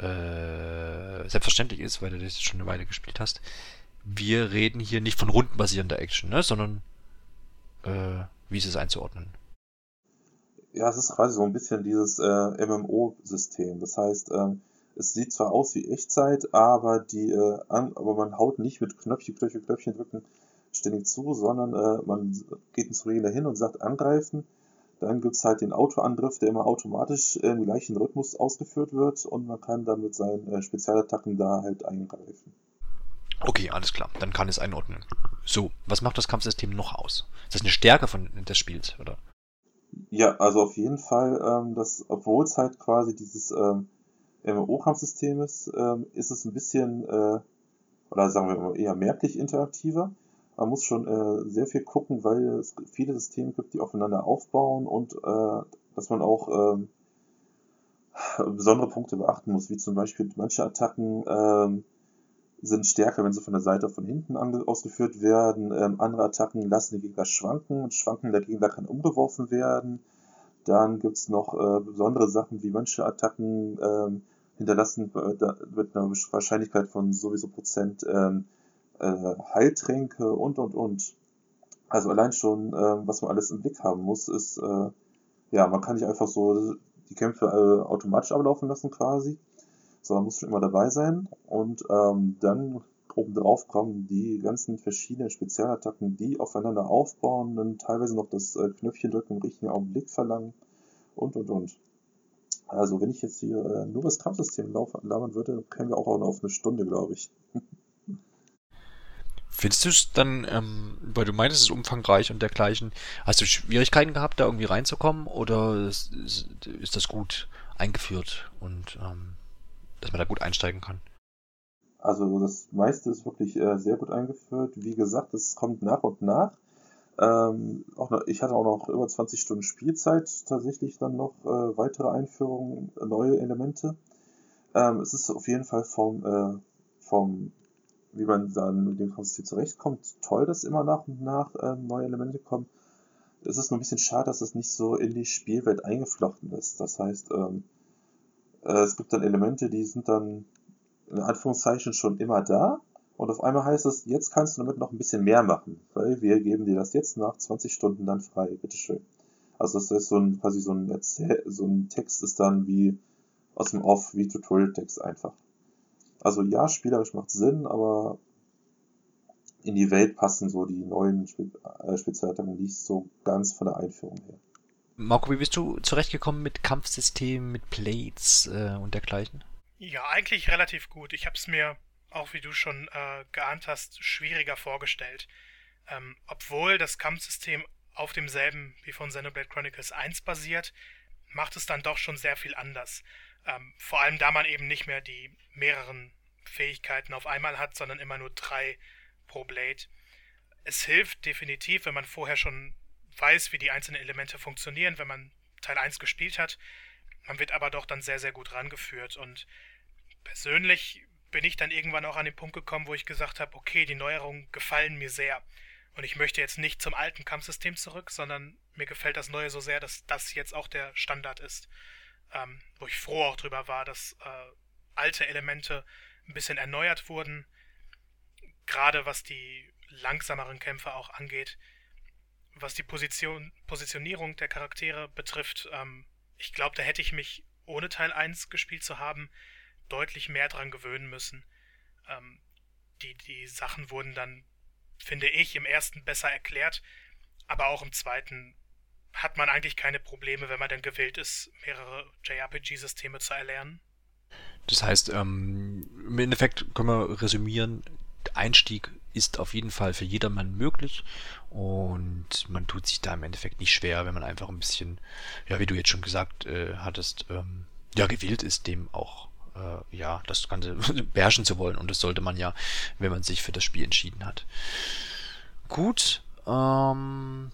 äh, selbstverständlich ist, weil du das schon eine Weile gespielt hast. Wir reden hier nicht von rundenbasierender Action, ne, sondern äh, wie ist es einzuordnen? Ja, es ist quasi so ein bisschen dieses äh, MMO-System. Das heißt, ähm, es sieht zwar aus wie Echtzeit, aber die, äh, an, aber man haut nicht mit Knöpfchen, Knöpfchen, Knöpfchen drücken ständig zu, sondern äh, man geht ins Regel dahin und sagt angreifen dann gibt's halt den Autoangriff, der immer automatisch im gleichen Rhythmus ausgeführt wird und man kann dann mit seinen äh, Spezialattacken da halt eingreifen. Okay, alles klar. Dann kann es einordnen. So, was macht das Kampfsystem noch aus? Ist das eine Stärke von, des Spiels, oder? Ja, also auf jeden Fall, ähm, das, obwohl es halt quasi dieses ähm, MMO-Kampfsystem ist, ähm, ist es ein bisschen, äh, oder sagen wir mal eher merklich interaktiver man muss schon äh, sehr viel gucken, weil es viele Systeme gibt, die aufeinander aufbauen und äh, dass man auch ähm, besondere Punkte beachten muss, wie zum Beispiel manche Attacken ähm, sind stärker, wenn sie von der Seite von hinten ausgeführt werden. Ähm, andere Attacken lassen die Gegner schwanken und Schwanken der Gegner kann umgeworfen werden. Dann gibt's noch äh, besondere Sachen, wie manche Attacken ähm, hinterlassen äh, mit einer Wahrscheinlichkeit von sowieso Prozent ähm, äh, Heiltränke und und und. Also allein schon, äh, was man alles im Blick haben muss, ist, äh, ja, man kann nicht einfach so die Kämpfe äh, automatisch ablaufen lassen quasi, sondern muss schon immer dabei sein. Und ähm, dann obendrauf kommen die ganzen verschiedenen Spezialattacken, die aufeinander aufbauen, dann teilweise noch das äh, Knöpfchen drücken im richtigen Augenblick verlangen und und und. Also wenn ich jetzt hier äh, nur das Kampfsystem labern würde, kämen wir auch auf eine Stunde, glaube ich. Findest du es dann, ähm, weil du meinst, es ist umfangreich und dergleichen, hast du Schwierigkeiten gehabt, da irgendwie reinzukommen oder ist, ist das gut eingeführt und ähm, dass man da gut einsteigen kann? Also das meiste ist wirklich äh, sehr gut eingeführt. Wie gesagt, es kommt nach und nach. Ähm, auch noch, ich hatte auch noch über 20 Stunden Spielzeit, tatsächlich dann noch äh, weitere Einführungen, neue Elemente. Ähm, es ist auf jeden Fall vom, äh, vom wie man dann mit dem Kampfsystem zurechtkommt, toll, dass immer nach und nach äh, neue Elemente kommen. Es ist nur ein bisschen schade, dass es nicht so in die Spielwelt eingeflochten ist. Das heißt, ähm, äh, es gibt dann Elemente, die sind dann in Anführungszeichen schon immer da. Und auf einmal heißt es, jetzt kannst du damit noch ein bisschen mehr machen, weil wir geben dir das jetzt nach 20 Stunden dann frei. Bitteschön. Also das ist so ein, quasi so ein, Erzähl so ein Text ist dann wie aus dem Off, wie Tutorial-Text einfach. Also ja, spielerisch macht Sinn, aber in die Welt passen so die neuen Spe äh, Spezialattacken nicht so ganz von der Einführung her. Marco, wie bist du zurechtgekommen mit Kampfsystemen, mit Plates äh, und dergleichen? Ja, eigentlich relativ gut. Ich habe es mir, auch wie du schon äh, geahnt hast, schwieriger vorgestellt. Ähm, obwohl das Kampfsystem auf demselben wie von Xenoblade Chronicles 1 basiert, macht es dann doch schon sehr viel anders. Ähm, vor allem da man eben nicht mehr die mehreren Fähigkeiten auf einmal hat, sondern immer nur drei pro Blade. Es hilft definitiv, wenn man vorher schon weiß, wie die einzelnen Elemente funktionieren, wenn man Teil 1 gespielt hat. Man wird aber doch dann sehr, sehr gut rangeführt. Und persönlich bin ich dann irgendwann auch an den Punkt gekommen, wo ich gesagt habe, okay, die Neuerungen gefallen mir sehr. Und ich möchte jetzt nicht zum alten Kampfsystem zurück, sondern mir gefällt das Neue so sehr, dass das jetzt auch der Standard ist ähm, wo ich froh auch drüber war, dass äh, alte Elemente ein bisschen erneuert wurden, gerade was die langsameren Kämpfe auch angeht. Was die Position, Positionierung der Charaktere betrifft, ähm, ich glaube, da hätte ich mich, ohne Teil 1 gespielt zu haben, deutlich mehr dran gewöhnen müssen. Ähm, die, die Sachen wurden dann, finde ich, im ersten besser erklärt, aber auch im zweiten hat man eigentlich keine Probleme, wenn man dann gewillt ist, mehrere JRPG-Systeme zu erlernen. Das heißt, ähm, im Endeffekt können wir resümieren, Einstieg ist auf jeden Fall für jedermann möglich und man tut sich da im Endeffekt nicht schwer, wenn man einfach ein bisschen, ja, wie du jetzt schon gesagt äh, hattest, ähm, ja, gewillt ist, dem auch äh, ja, das Ganze beherrschen zu wollen. Und das sollte man ja, wenn man sich für das Spiel entschieden hat. Gut, ähm,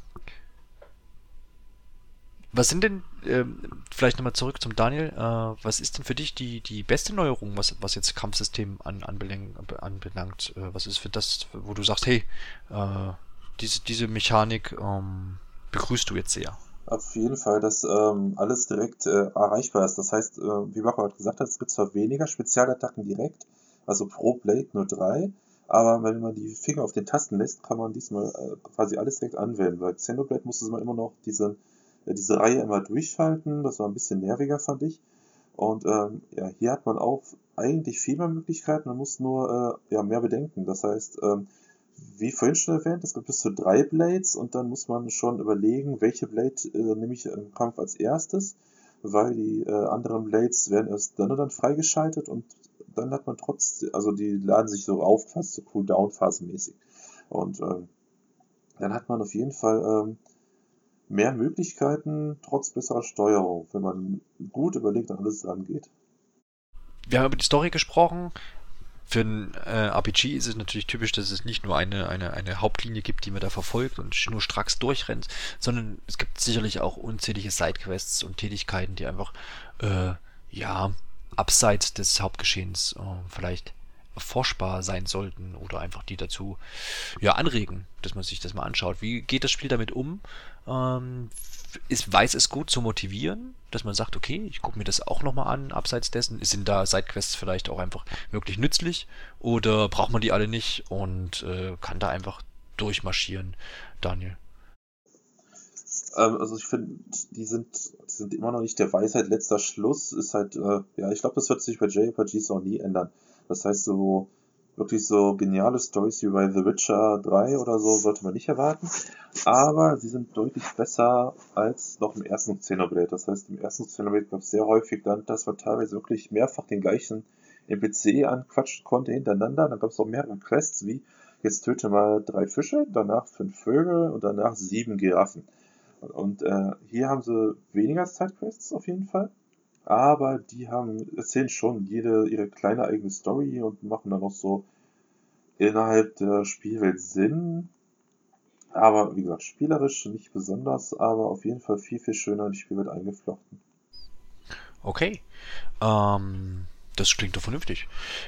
was sind denn, ähm, vielleicht nochmal zurück zum Daniel, äh, was ist denn für dich die, die beste Neuerung, was, was jetzt Kampfsystem an, anbelang, anbelangt? Äh, was ist für das, wo du sagst, hey, äh, diese, diese Mechanik ähm, begrüßt du jetzt sehr? Auf jeden Fall, dass ähm, alles direkt äh, erreichbar ist. Das heißt, äh, wie Marco hat gesagt hat, es gibt zwar weniger Spezialattacken direkt, also pro Blade nur drei, aber wenn man die Finger auf den Tasten lässt, kann man diesmal äh, quasi alles direkt anwenden. Bei Xenoblade musste man immer noch diese äh, diese Reihe immer durchschalten. Das war ein bisschen nerviger, fand ich. Und ähm, ja, hier hat man auch eigentlich viel mehr Möglichkeiten. Man muss nur äh, ja, mehr bedenken. Das heißt, ähm, wie vorhin schon erwähnt, es gibt bis zu drei Blades und dann muss man schon überlegen, welche Blade äh, nehme ich im Kampf als erstes, weil die äh, anderen Blades werden erst dann und dann freigeschaltet und dann hat man trotzdem, also die laden sich so auf, fast so Cooldown-Phase mäßig. Und ähm, dann hat man auf jeden Fall ähm, mehr Möglichkeiten trotz besserer Steuerung, wenn man gut überlegt an alles rangeht. Wir haben über die Story gesprochen. Für ein äh, RPG ist es natürlich typisch, dass es nicht nur eine, eine, eine Hauptlinie gibt, die man da verfolgt und nur stracks durchrennt, sondern es gibt sicherlich auch unzählige Sidequests und Tätigkeiten, die einfach, äh, ja, abseits des Hauptgeschehens äh, vielleicht erforschbar sein sollten oder einfach die dazu ja anregen, dass man sich das mal anschaut. Wie geht das Spiel damit um? Ähm, ist, weiß es gut zu motivieren, dass man sagt, okay, ich gucke mir das auch nochmal an, abseits dessen. Sind da Sidequests vielleicht auch einfach wirklich nützlich oder braucht man die alle nicht und äh, kann da einfach durchmarschieren, Daniel? Ähm, also ich finde, die sind, die sind immer noch nicht der Weisheit letzter Schluss. Ist halt, äh, ja, ich glaube, das wird sich bei JRPGs auch nie ändern. Das heißt, so wirklich so geniale Stories wie bei The Witcher 3 oder so sollte man nicht erwarten. Aber sie sind deutlich besser als noch im ersten Xenoblade. Das heißt, im ersten Xenoblade gab es sehr häufig dann, dass man teilweise wirklich mehrfach den gleichen NPC anquatschen konnte hintereinander. Dann gab es auch mehrere Quests wie jetzt töte mal drei Fische, danach fünf Vögel und danach sieben Giraffen. Und äh, hier haben sie weniger Sidequests auf jeden Fall. Aber die haben, erzählen schon jede ihre kleine eigene Story und machen dann auch so innerhalb der Spielwelt Sinn. Aber wie gesagt, spielerisch nicht besonders, aber auf jeden Fall viel, viel schöner in die Spielwelt eingeflochten. Okay. Ähm, das klingt doch vernünftig.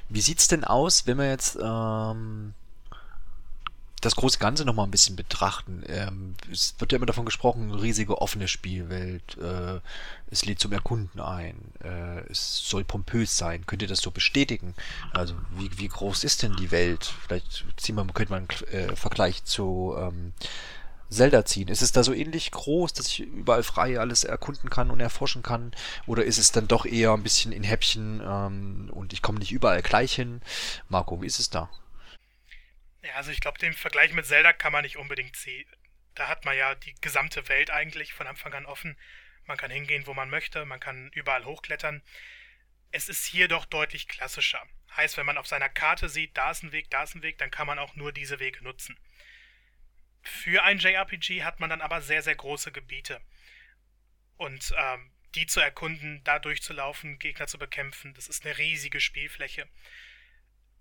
Wie sieht's denn aus, wenn wir jetzt ähm, das große Ganze nochmal ein bisschen betrachten. Ähm, es wird ja immer davon gesprochen, riesige offene Spielwelt. Äh, es lädt zum Erkunden ein. Äh, es soll pompös sein. Könnt ihr das so bestätigen? Also wie, wie groß ist denn die Welt? Vielleicht ziehen wir, könnte man einen äh, Vergleich zu ähm, Zelda ziehen. Ist es da so ähnlich groß, dass ich überall frei alles erkunden kann und erforschen kann? Oder ist es dann doch eher ein bisschen in Häppchen ähm, und ich komme nicht überall gleich hin? Marco, wie ist es da? Ja, also ich glaube, den Vergleich mit Zelda kann man nicht unbedingt ziehen. Da hat man ja die gesamte Welt eigentlich von Anfang an offen. Man kann hingehen, wo man möchte, man kann überall hochklettern. Es ist hier doch deutlich klassischer. Heißt, wenn man auf seiner Karte sieht, da ist ein Weg, da ist ein Weg, dann kann man auch nur diese Wege nutzen. Für ein JRPG hat man dann aber sehr, sehr große Gebiete. Und ähm, die zu erkunden, da durchzulaufen, Gegner zu bekämpfen, das ist eine riesige Spielfläche.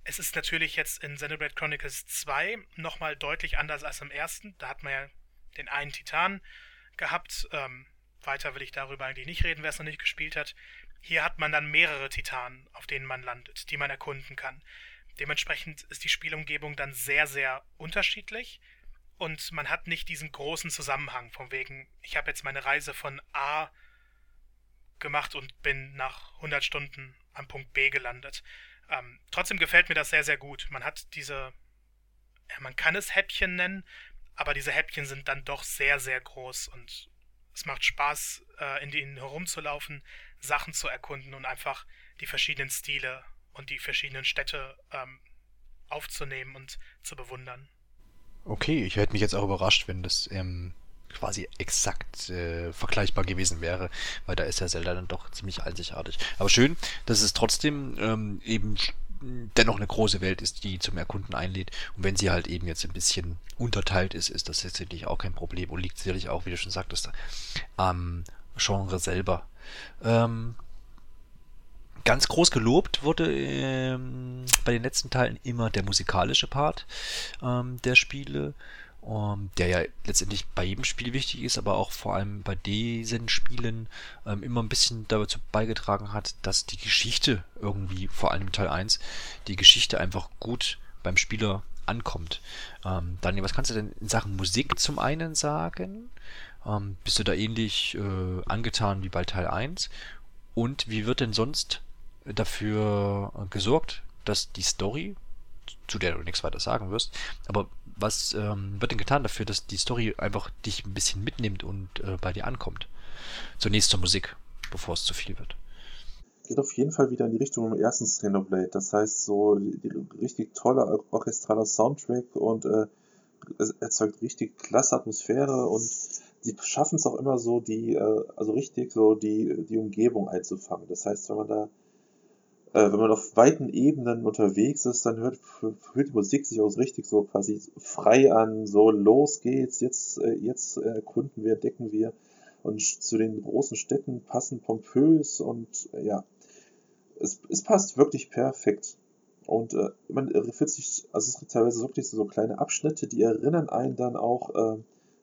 Es ist natürlich jetzt in Xenoblade Chronicles 2 nochmal deutlich anders als im ersten. Da hat man ja den einen Titan gehabt. Ähm, weiter will ich darüber eigentlich nicht reden, wer es noch nicht gespielt hat. Hier hat man dann mehrere Titanen, auf denen man landet, die man erkunden kann. Dementsprechend ist die Spielumgebung dann sehr, sehr unterschiedlich und man hat nicht diesen großen Zusammenhang von wegen, ich habe jetzt meine Reise von A gemacht und bin nach 100 Stunden am Punkt B gelandet. Ähm, trotzdem gefällt mir das sehr, sehr gut. Man hat diese, ja, man kann es Häppchen nennen, aber diese Häppchen sind dann doch sehr, sehr groß und es macht Spaß, äh, in denen herumzulaufen, Sachen zu erkunden und einfach die verschiedenen Stile und die verschiedenen Städte ähm, aufzunehmen und zu bewundern. Okay, ich hätte mich jetzt auch überrascht, wenn das ähm, quasi exakt äh, vergleichbar gewesen wäre, weil da ist ja Zelda dann doch ziemlich einzigartig. Aber schön, dass es trotzdem ähm, eben dennoch eine große Welt ist, die zum Erkunden einlädt. Und wenn sie halt eben jetzt ein bisschen unterteilt ist, ist das letztendlich auch kein Problem und liegt sicherlich auch, wie du schon sagtest, am Genre selber. Ähm, ganz groß gelobt wurde ähm, bei den letzten Teilen immer der musikalische Part ähm, der Spiele ähm, der ja letztendlich bei jedem Spiel wichtig ist, aber auch vor allem bei diesen Spielen ähm, immer ein bisschen dazu beigetragen hat, dass die Geschichte irgendwie, vor allem Teil 1, die Geschichte einfach gut beim Spieler ankommt. Ähm, Daniel, was kannst du denn in Sachen Musik zum einen sagen? Ähm, bist du da ähnlich äh, angetan wie bei Teil 1? Und wie wird denn sonst dafür äh, gesorgt, dass die Story, zu der du nichts weiter sagen wirst, aber was ähm, wird denn getan dafür, dass die Story einfach dich ein bisschen mitnimmt und äh, bei dir ankommt? Zunächst zur Musik, bevor es zu viel wird. Geht auf jeden Fall wieder in die Richtung im ersten Xenoblade. Das heißt, so richtig toller orchestraler Soundtrack und äh, erzeugt richtig klasse Atmosphäre und sie schaffen es auch immer so, die, äh, also richtig so die, die Umgebung einzufangen. Das heißt, wenn man da äh, wenn man auf weiten Ebenen unterwegs ist, dann hört, hört die Musik sich auch richtig so quasi frei an, so los geht's, jetzt, äh, jetzt erkunden wir, entdecken wir. Und zu den großen Städten passen pompös und äh, ja, es, es passt wirklich perfekt. Und äh, man fühlt sich, also es gibt teilweise wirklich so, so kleine Abschnitte, die erinnern einen dann auch äh,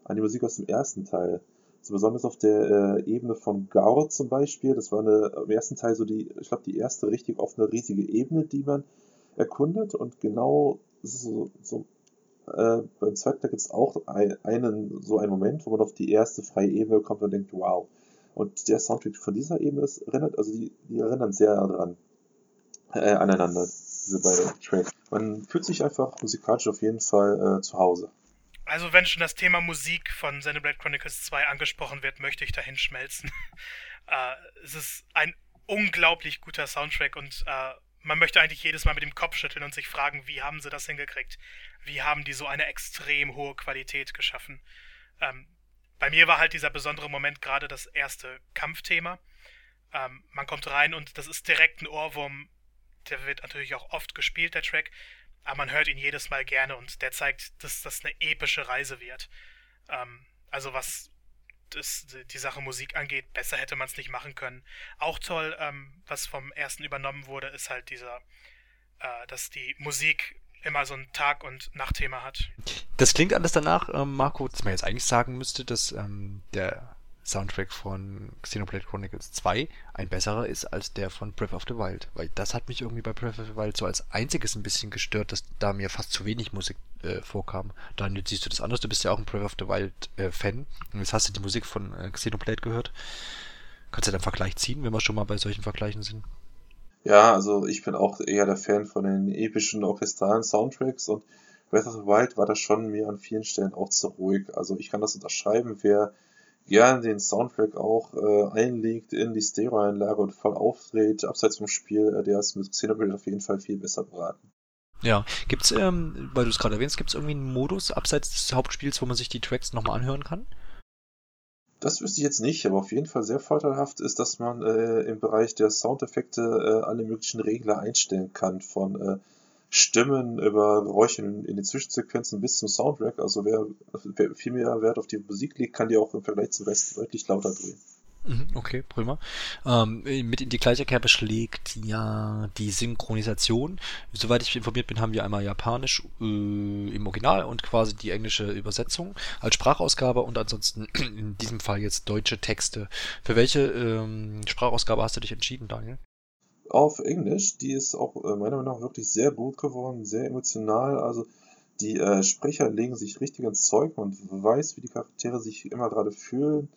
an die Musik aus dem ersten Teil. So besonders auf der äh, Ebene von Gaur zum Beispiel. Das war eine, im ersten Teil so die, ich glaube, die erste richtig offene, riesige Ebene, die man erkundet. Und genau so, so äh, beim zweiten Teil gibt es auch ein, einen, so einen Moment, wo man auf die erste freie Ebene kommt und denkt, wow. Und der Soundtrack von dieser Ebene ist, erinnert, also die, die erinnern sehr daran, äh, aneinander, diese beiden Tracks. Man fühlt sich einfach musikalisch auf jeden Fall äh, zu Hause. Also wenn schon das Thema Musik von Xenoblade Chronicles 2 angesprochen wird, möchte ich dahin schmelzen. äh, es ist ein unglaublich guter Soundtrack und äh, man möchte eigentlich jedes Mal mit dem Kopf schütteln und sich fragen, wie haben sie das hingekriegt? Wie haben die so eine extrem hohe Qualität geschaffen? Ähm, bei mir war halt dieser besondere Moment gerade das erste Kampfthema. Ähm, man kommt rein und das ist direkt ein Ohrwurm. Der wird natürlich auch oft gespielt, der Track, aber man hört ihn jedes Mal gerne und der zeigt, dass das eine epische Reise wird. Ähm, also was das, die Sache Musik angeht, besser hätte man es nicht machen können. Auch toll, ähm, was vom ersten übernommen wurde, ist halt dieser, äh, dass die Musik immer so ein Tag- und Nachtthema hat. Das klingt alles danach, ähm, Marco, dass man jetzt eigentlich sagen müsste, dass ähm, der Soundtrack von Xenoblade Chronicles 2 ein besserer ist als der von Breath of the Wild. Weil das hat mich irgendwie bei Breath of the Wild so als einziges ein bisschen gestört, dass da mir fast zu wenig Musik äh, vorkam. Daniel, siehst du das anders? Du bist ja auch ein Breath of the Wild äh, Fan. Und jetzt hast du die Musik von äh, Xenoblade gehört. Kannst du da einen Vergleich ziehen, wenn wir schon mal bei solchen Vergleichen sind? Ja, also ich bin auch eher der Fan von den epischen orchestralen Soundtracks und Breath of the Wild war da schon mir an vielen Stellen auch zu ruhig. Also ich kann das unterschreiben, wer gern den Soundtrack auch äh, einlegt in die Stereoanlage und voll aufdreht, abseits vom Spiel, äh, der ist mit Xenoblade auf jeden Fall viel besser beraten. Ja, gibt's, ähm, weil du es gerade erwähnst, gibt's irgendwie einen Modus abseits des Hauptspiels, wo man sich die Tracks nochmal anhören kann? Das wüsste ich jetzt nicht, aber auf jeden Fall sehr vorteilhaft ist, dass man äh, im Bereich der Soundeffekte äh, alle möglichen Regler einstellen kann, von äh, Stimmen, über Geräusche in, in den Zwischensequenzen bis zum Soundtrack. Also wer, wer viel mehr Wert auf die Musik legt, kann die auch im Vergleich zum Rest deutlich lauter drehen. Mhm, okay, prima. Ähm, mit in die gleiche Kerbe schlägt ja die Synchronisation. Soweit ich informiert bin, haben wir einmal Japanisch äh, im Original und quasi die englische Übersetzung als Sprachausgabe und ansonsten in diesem Fall jetzt deutsche Texte. Für welche ähm, Sprachausgabe hast du dich entschieden, Daniel? Auf Englisch. Die ist auch äh, meiner Meinung nach wirklich sehr gut geworden, sehr emotional. Also die äh, Sprecher legen sich richtig ins Zeug und weiß, wie die Charaktere sich immer gerade fühlen.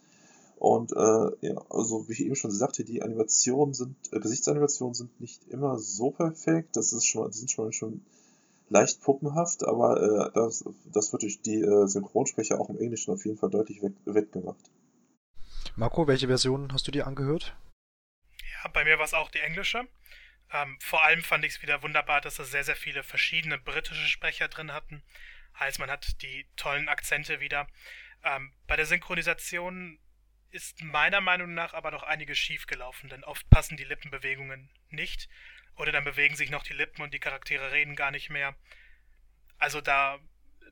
Und äh, ja, also wie ich eben schon sagte, die Animationen sind, äh, Gesichtsanimationen sind nicht immer so perfekt. Das ist schon, die sind schon, schon leicht puppenhaft, aber äh, das, das wird durch die äh, Synchronsprecher auch im Englischen auf jeden Fall deutlich wettgemacht. Marco, welche Version hast du dir angehört? Bei mir war es auch die englische. Ähm, vor allem fand ich es wieder wunderbar, dass da sehr, sehr viele verschiedene britische Sprecher drin hatten. Heißt, man hat die tollen Akzente wieder. Ähm, bei der Synchronisation ist meiner Meinung nach aber noch einiges schief gelaufen, denn oft passen die Lippenbewegungen nicht. Oder dann bewegen sich noch die Lippen und die Charaktere reden gar nicht mehr. Also da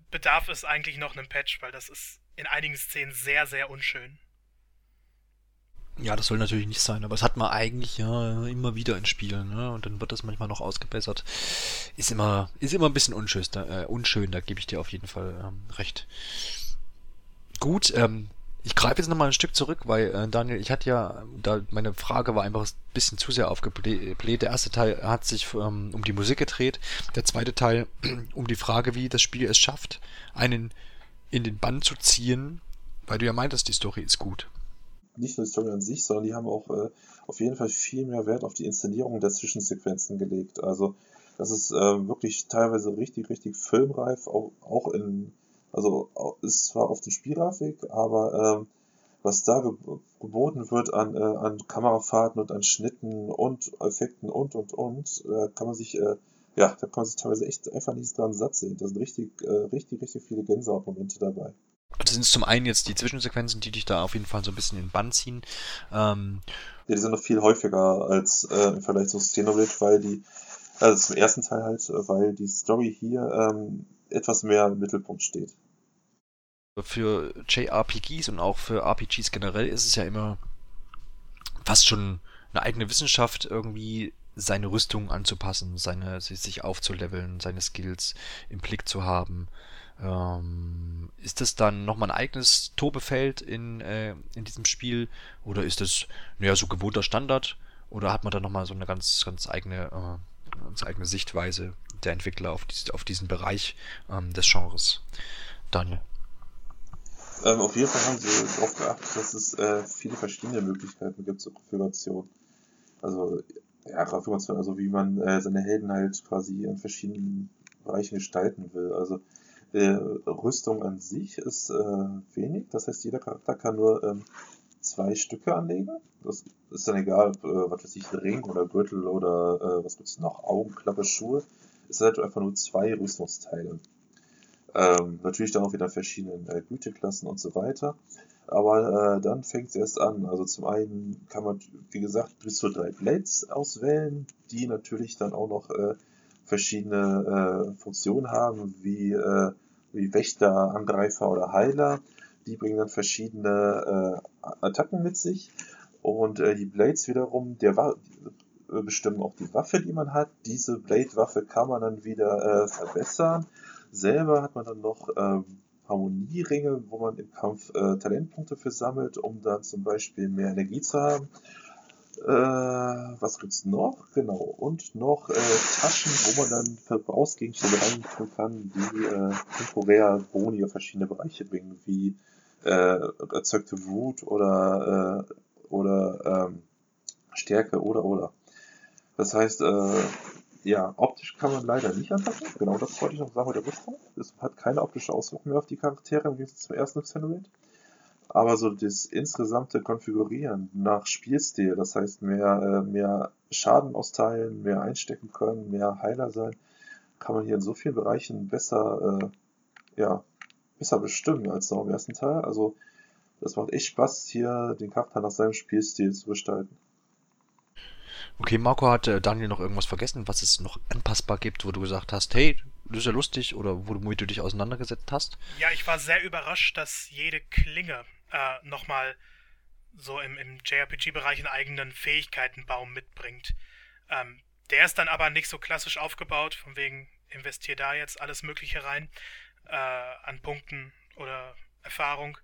bedarf es eigentlich noch einem Patch, weil das ist in einigen Szenen sehr, sehr unschön. Ja, das soll natürlich nicht sein, aber es hat man eigentlich ja immer wieder in Spielen, ne? Und dann wird das manchmal noch ausgebessert. Ist immer, ist immer ein bisschen unschön, da, äh, unschön, da gebe ich dir auf jeden Fall ähm, recht. Gut, ähm, ich greife jetzt nochmal ein Stück zurück, weil äh, Daniel, ich hatte ja, da meine Frage war einfach ein bisschen zu sehr aufgebläht. Der erste Teil hat sich ähm, um die Musik gedreht, der zweite Teil um die Frage, wie das Spiel es schafft, einen in den Bann zu ziehen, weil du ja meintest, die Story ist gut nicht nur die Story an sich, sondern die haben auch äh, auf jeden Fall viel mehr Wert auf die Inszenierung der Zwischensequenzen gelegt. Also das ist äh, wirklich teilweise richtig, richtig filmreif, auch, auch in, also ist zwar auf den Spielgrafik, aber ähm, was da ge geboten wird an, äh, an Kamerafahrten und an Schnitten und Effekten und und und, äh, kann man sich, äh, ja, da kann man sich teilweise echt einfach nicht dran satt sehen. Da sind richtig, äh, richtig, richtig viele Gänsehautmomente dabei. Das sind zum einen jetzt die Zwischensequenzen, die dich da auf jeden Fall so ein bisschen in den Bann ziehen. Ähm, ja, die sind noch viel häufiger als äh, im Vergleich zu Xenoblade, weil die, also zum ersten Teil halt, weil die Story hier ähm, etwas mehr im Mittelpunkt steht. Für JRPGs und auch für RPGs generell ist es ja immer fast schon eine eigene Wissenschaft, irgendwie seine Rüstung anzupassen, seine, sich aufzuleveln, seine Skills im Blick zu haben. Ähm, ist das dann nochmal ein eigenes Tobefeld in, äh, in diesem Spiel oder ist das naja, so gewohnter Standard oder hat man da nochmal so eine ganz, ganz eigene, äh, ganz eigene Sichtweise der Entwickler auf, dies, auf diesen Bereich ähm, des Genres? Daniel. Ähm, auf jeden Fall haben sie darauf geachtet, dass es äh, viele verschiedene Möglichkeiten gibt zur Konfiguration. Also, ja, Konfiguration, also wie man äh, seine Helden halt quasi in verschiedenen Bereichen gestalten will. Also äh, Rüstung an sich ist äh, wenig, das heißt, jeder Charakter kann nur ähm, zwei Stücke anlegen. Das ist dann egal, äh, was weiß ich, Ring oder Gürtel oder äh, was gibt's noch, Augenklappe, Schuhe. Es sind halt einfach nur zwei Rüstungsteile. Ähm, natürlich dann auch wieder verschiedenen äh, Güteklassen und so weiter. Aber äh, dann fängt es erst an. Also zum einen kann man, wie gesagt, bis zu drei Blades auswählen, die natürlich dann auch noch äh, verschiedene äh, Funktionen haben, wie, äh, wie Wächter, Angreifer oder Heiler. Die bringen dann verschiedene äh, Attacken mit sich. Und äh, die Blades wiederum, der war, äh, bestimmen auch die Waffe, die man hat. Diese Blade-Waffe kann man dann wieder äh, verbessern. Selber hat man dann noch ähm, Harmonieringe, wo man im Kampf äh, Talentpunkte für sammelt, um dann zum Beispiel mehr Energie zu haben. Äh, was gibt's noch? Genau. Und noch äh, Taschen, wo man dann Verbrauchsgegenstände reintun kann, die äh, temporär Boni auf verschiedene Bereiche bringen, wie äh, erzeugte Wut oder, äh, oder ähm, Stärke oder oder. Das heißt, äh, ja, optisch kann man leider nicht anpassen. Genau das wollte ich noch sagen mit der Rüstung. Es hat keine optische Auswirkung mehr auf die Charaktere im Gegensatz zum ersten Xenoblade. Aber so das insgesamte Konfigurieren nach Spielstil, das heißt mehr, äh, mehr Schaden austeilen, mehr einstecken können, mehr Heiler sein, kann man hier in so vielen Bereichen besser, äh, ja, besser bestimmen als noch im ersten Teil. Also das macht echt Spaß, hier den Charakter nach seinem Spielstil zu gestalten. Okay, Marco, hat äh, Daniel noch irgendwas vergessen, was es noch anpassbar gibt, wo du gesagt hast, hey, das ist ja lustig oder womit du dich auseinandergesetzt hast? Ja, ich war sehr überrascht, dass jede Klinge äh, nochmal so im, im JRPG-Bereich einen eigenen Fähigkeitenbaum mitbringt. Ähm, der ist dann aber nicht so klassisch aufgebaut, von wegen investier da jetzt alles Mögliche rein äh, an Punkten oder Erfahrung,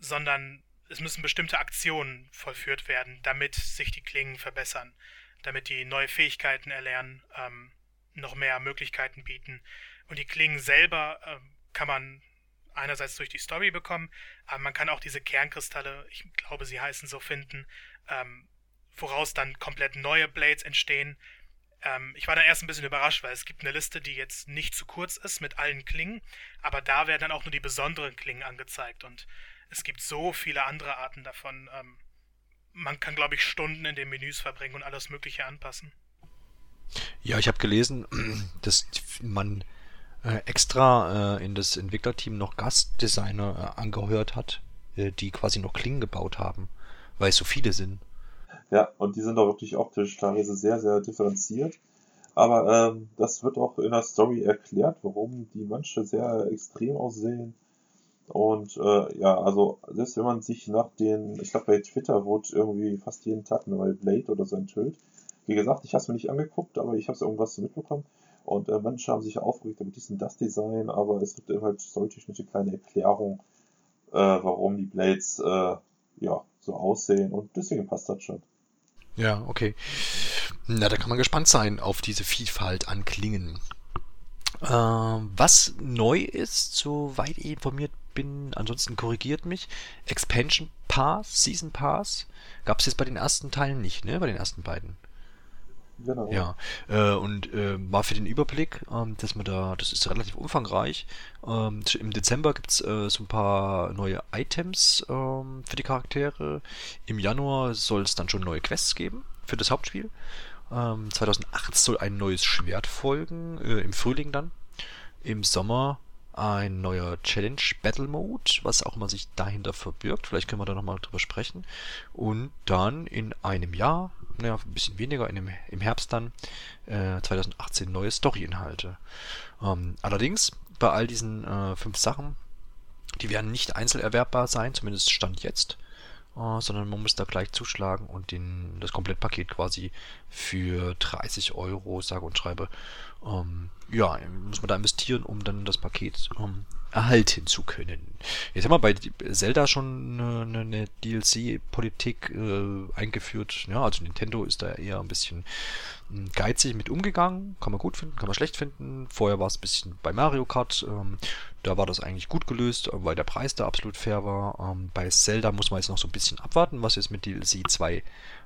sondern es müssen bestimmte Aktionen vollführt werden, damit sich die Klingen verbessern, damit die neue Fähigkeiten erlernen, ähm, noch mehr Möglichkeiten bieten. Und die Klingen selber ähm, kann man einerseits durch die Story bekommen, aber man kann auch diese Kernkristalle, ich glaube, sie heißen so, finden, ähm, woraus dann komplett neue Blades entstehen. Ähm, ich war dann erst ein bisschen überrascht, weil es gibt eine Liste, die jetzt nicht zu kurz ist mit allen Klingen, aber da werden dann auch nur die besonderen Klingen angezeigt und es gibt so viele andere Arten davon. Ähm, man kann, glaube ich, Stunden in den Menüs verbringen und alles Mögliche anpassen. Ja, ich habe gelesen, dass man extra äh, in das Entwicklerteam noch Gastdesigner äh, angehört hat, äh, die quasi noch Klingen gebaut haben, weil es so viele sind. Ja, und die sind auch wirklich optisch teilweise sehr, sehr differenziert. Aber ähm, das wird auch in der Story erklärt, warum die manche sehr extrem aussehen und äh, ja, also selbst wenn man sich nach den, ich glaube bei Twitter wurde irgendwie fast jeden Tag eine neue Blade oder so enthüllt. Wie gesagt, ich habe es mir nicht angeguckt, aber ich habe es irgendwas mitbekommen. Und äh, manche haben sich aufgeregt über diesen das Design, aber es gibt halt solche eine kleine Erklärung, äh, warum die Blades äh, ja so aussehen und deswegen passt das schon. Ja, okay. Na, da kann man gespannt sein auf diese Vielfalt an Klingen. Ähm, was neu ist, soweit ich informiert bin, ansonsten korrigiert mich, Expansion Pass, Season Pass, gab es jetzt bei den ersten Teilen nicht, ne? Bei den ersten beiden. Genau. Ja, äh, und äh, mal für den Überblick, ähm, dass man da, das ist relativ umfangreich. Ähm, Im Dezember gibt's äh, so ein paar neue Items ähm, für die Charaktere. Im Januar soll es dann schon neue Quests geben für das Hauptspiel. Ähm, 2008 soll ein neues Schwert folgen, äh, im Frühling dann. Im Sommer ein neuer Challenge Battle Mode, was auch immer sich dahinter verbirgt. Vielleicht können wir da nochmal drüber sprechen. Und dann in einem Jahr, naja, ein bisschen weniger, in dem, im Herbst dann, äh, 2018 neue Story-Inhalte. Ähm, allerdings, bei all diesen äh, fünf Sachen, die werden nicht einzelerwerbbar sein, zumindest Stand jetzt. Uh, sondern man muss da gleich zuschlagen und den, das Komplettpaket quasi für 30 Euro, sage und schreibe, ähm, ja, muss man da investieren, um dann das Paket ähm, erhalten zu können. Jetzt haben wir bei Zelda schon eine, eine DLC-Politik äh, eingeführt. Ja, also Nintendo ist da eher ein bisschen hm, geizig mit umgegangen. Kann man gut finden, kann man schlecht finden. Vorher war es ein bisschen bei Mario Kart. Ähm, da war das eigentlich gut gelöst, weil der Preis da absolut fair war. Ähm, bei Zelda muss man jetzt noch so ein bisschen abwarten, was jetzt mit DLC 2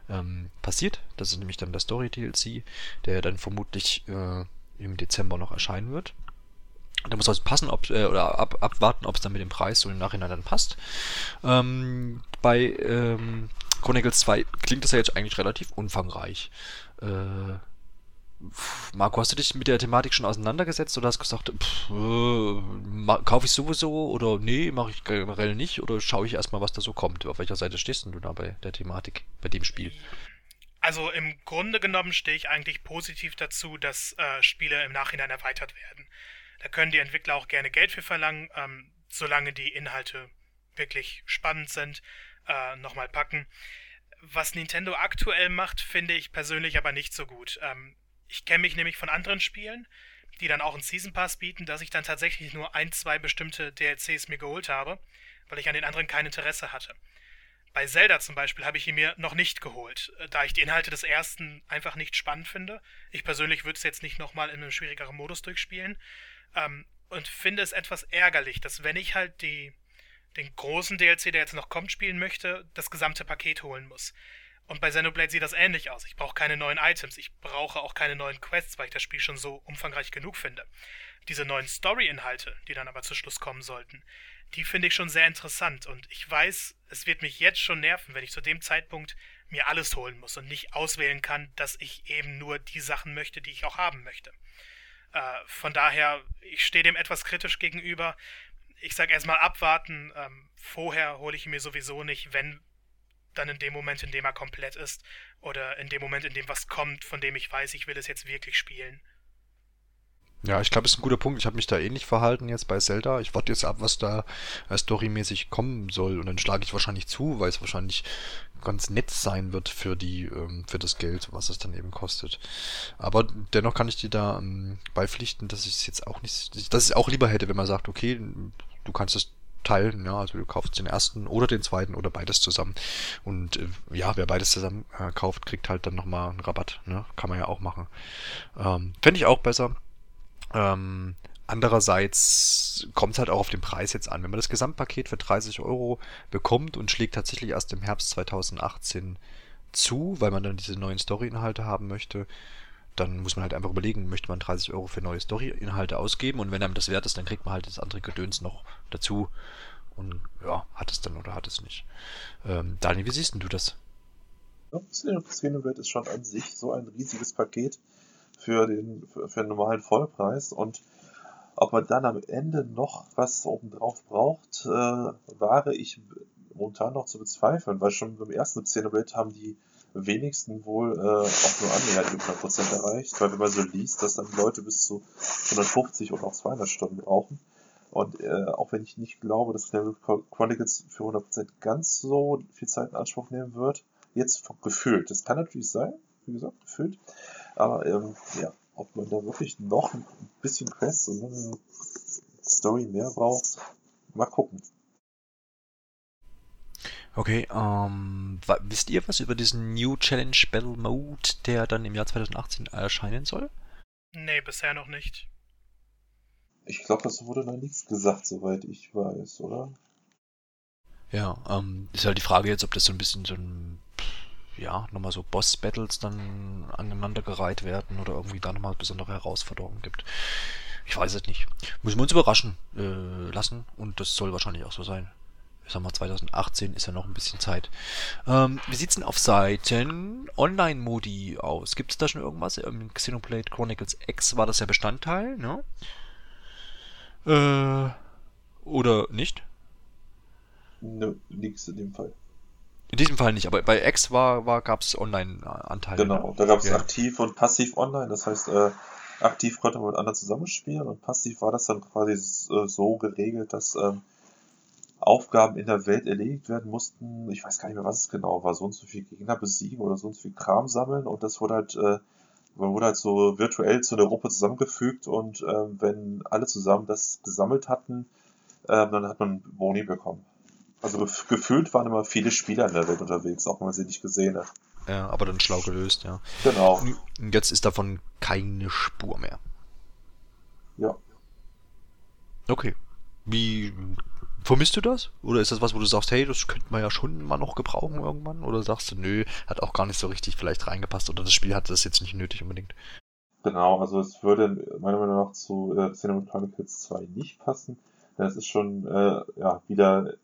ähm, passiert. Das ist nämlich dann der Story DLC, der dann vermutlich äh, im Dezember noch erscheinen wird. Da muss also passen, ob, äh, oder ab, abwarten, ob es dann mit dem Preis so im Nachhinein dann passt. Ähm, bei ähm, Chronicles 2 klingt das ja jetzt eigentlich relativ umfangreich. Äh, Marco, hast du dich mit der Thematik schon auseinandergesetzt oder hast gesagt, pff, äh, kaufe ich sowieso oder nee, mache ich generell nicht oder schaue ich erstmal, was da so kommt? Auf welcher Seite stehst du da bei der Thematik, bei dem Spiel? Also im Grunde genommen stehe ich eigentlich positiv dazu, dass äh, Spiele im Nachhinein erweitert werden. Da können die Entwickler auch gerne Geld für verlangen, ähm, solange die Inhalte wirklich spannend sind, äh, nochmal packen. Was Nintendo aktuell macht, finde ich persönlich aber nicht so gut. Ähm, ich kenne mich nämlich von anderen Spielen, die dann auch einen Season Pass bieten, dass ich dann tatsächlich nur ein, zwei bestimmte DLCs mir geholt habe, weil ich an den anderen kein Interesse hatte. Bei Zelda zum Beispiel habe ich ihn mir noch nicht geholt, äh, da ich die Inhalte des ersten einfach nicht spannend finde. Ich persönlich würde es jetzt nicht nochmal in einem schwierigeren Modus durchspielen. Ähm, und finde es etwas ärgerlich, dass wenn ich halt die, den großen DLC, der jetzt noch kommt, spielen möchte, das gesamte Paket holen muss. Und bei Xenoblade sieht das ähnlich aus. Ich brauche keine neuen Items, ich brauche auch keine neuen Quests, weil ich das Spiel schon so umfangreich genug finde. Diese neuen Story-Inhalte, die dann aber zu Schluss kommen sollten, die finde ich schon sehr interessant. Und ich weiß, es wird mich jetzt schon nerven, wenn ich zu dem Zeitpunkt mir alles holen muss und nicht auswählen kann, dass ich eben nur die Sachen möchte, die ich auch haben möchte. Äh, von daher, ich stehe dem etwas kritisch gegenüber. Ich sage erstmal abwarten. Ähm, vorher hole ich ihn mir sowieso nicht, wenn dann in dem Moment, in dem er komplett ist. Oder in dem Moment, in dem was kommt, von dem ich weiß, ich will es jetzt wirklich spielen. Ja, ich glaube, ist ein guter Punkt. Ich habe mich da ähnlich verhalten jetzt bei Zelda. Ich warte jetzt ab, was da äh, storymäßig kommen soll. Und dann schlage ich wahrscheinlich zu, weil es wahrscheinlich ganz nett sein wird für die, ähm, für das Geld, was es dann eben kostet. Aber dennoch kann ich dir da ähm, beipflichten, dass ich es jetzt auch nicht, dass ich es auch lieber hätte, wenn man sagt, okay, du kannst es teilen, ja, also du kaufst den ersten oder den zweiten oder beides zusammen. Und äh, ja, wer beides zusammen äh, kauft, kriegt halt dann nochmal einen Rabatt, ne? Kann man ja auch machen. Ähm, Fände ich auch besser. Ähm, andererseits kommt es halt auch auf den Preis jetzt an. Wenn man das Gesamtpaket für 30 Euro bekommt und schlägt tatsächlich erst im Herbst 2018 zu, weil man dann diese neuen Story-Inhalte haben möchte, dann muss man halt einfach überlegen, möchte man 30 Euro für neue Story-Inhalte ausgeben und wenn einem das wert ist, dann kriegt man halt das andere Gedöns noch dazu und ja, hat es dann oder hat es nicht. Ähm, Daniel, wie siehst du das? Ja, Xenoblade ist schon an sich so ein riesiges Paket für den, für, den normalen Vollpreis und ob man dann am Ende noch was obendrauf braucht, äh, wage ich momentan noch zu bezweifeln, weil schon beim ersten Xenoblade haben die wenigsten wohl äh, auch nur annähernd die 100% erreicht, weil wenn man so liest, dass dann Leute bis zu 150 oder auch 200 Stunden brauchen. Und äh, auch wenn ich nicht glaube, dass Xenoblade Chronicles für 100% ganz so viel Zeit in Anspruch nehmen wird, jetzt gefühlt. Das kann natürlich sein, wie gesagt, gefühlt. Aber ähm, ja, ob man da wirklich noch ein bisschen Quests und eine Story mehr braucht, mal gucken. Okay, ähm, wisst ihr was über diesen New Challenge Battle Mode, der dann im Jahr 2018 erscheinen soll? Nee, bisher noch nicht. Ich glaube, das wurde noch nichts gesagt, soweit ich weiß, oder? Ja, ähm, ist halt die Frage jetzt, ob das so ein bisschen so ein ja, nochmal so Boss-Battles dann aneinandergereiht werden oder irgendwie da nochmal besondere Herausforderungen gibt. Ich weiß es nicht. Müssen wir uns überraschen äh, lassen und das soll wahrscheinlich auch so sein. Ich sag mal, 2018 ist ja noch ein bisschen Zeit. Ähm, wie sieht's denn auf Seiten Online-Modi aus? Gibt es da schon irgendwas? Im Xenoblade Chronicles X war das ja Bestandteil, ne? Äh, oder nicht? Nö, nix in dem Fall. In diesem Fall nicht, aber bei X war, war, gab es Online-Anteile. Genau, da gab es ja. aktiv und passiv online. Das heißt, äh, aktiv konnte man mit anderen zusammenspielen und passiv war das dann quasi äh, so geregelt, dass ähm, Aufgaben in der Welt erledigt werden mussten. Ich weiß gar nicht mehr, was es genau war. So und so viel Gegner besiegen oder so und so viel Kram sammeln und das wurde halt, äh, man wurde halt so virtuell zu einer Gruppe zusammengefügt und äh, wenn alle zusammen das gesammelt hatten, äh, dann hat man Boni bekommen. Also gefühlt waren immer viele Spieler in der Welt unterwegs, auch wenn man sie nicht gesehen hat. Ja, aber dann schlau gelöst, ja. Genau. Und jetzt ist davon keine Spur mehr. Ja. Okay. Wie vermisst du das? Oder ist das was, wo du sagst, hey, das könnte man ja schon mal noch gebrauchen irgendwann? Oder sagst du, nö, hat auch gar nicht so richtig vielleicht reingepasst oder das Spiel hat das jetzt nicht nötig unbedingt? Genau, also es würde meiner Meinung nach zu äh, Xenoblade Chronicles 2 nicht passen, es ist schon äh, ja, wieder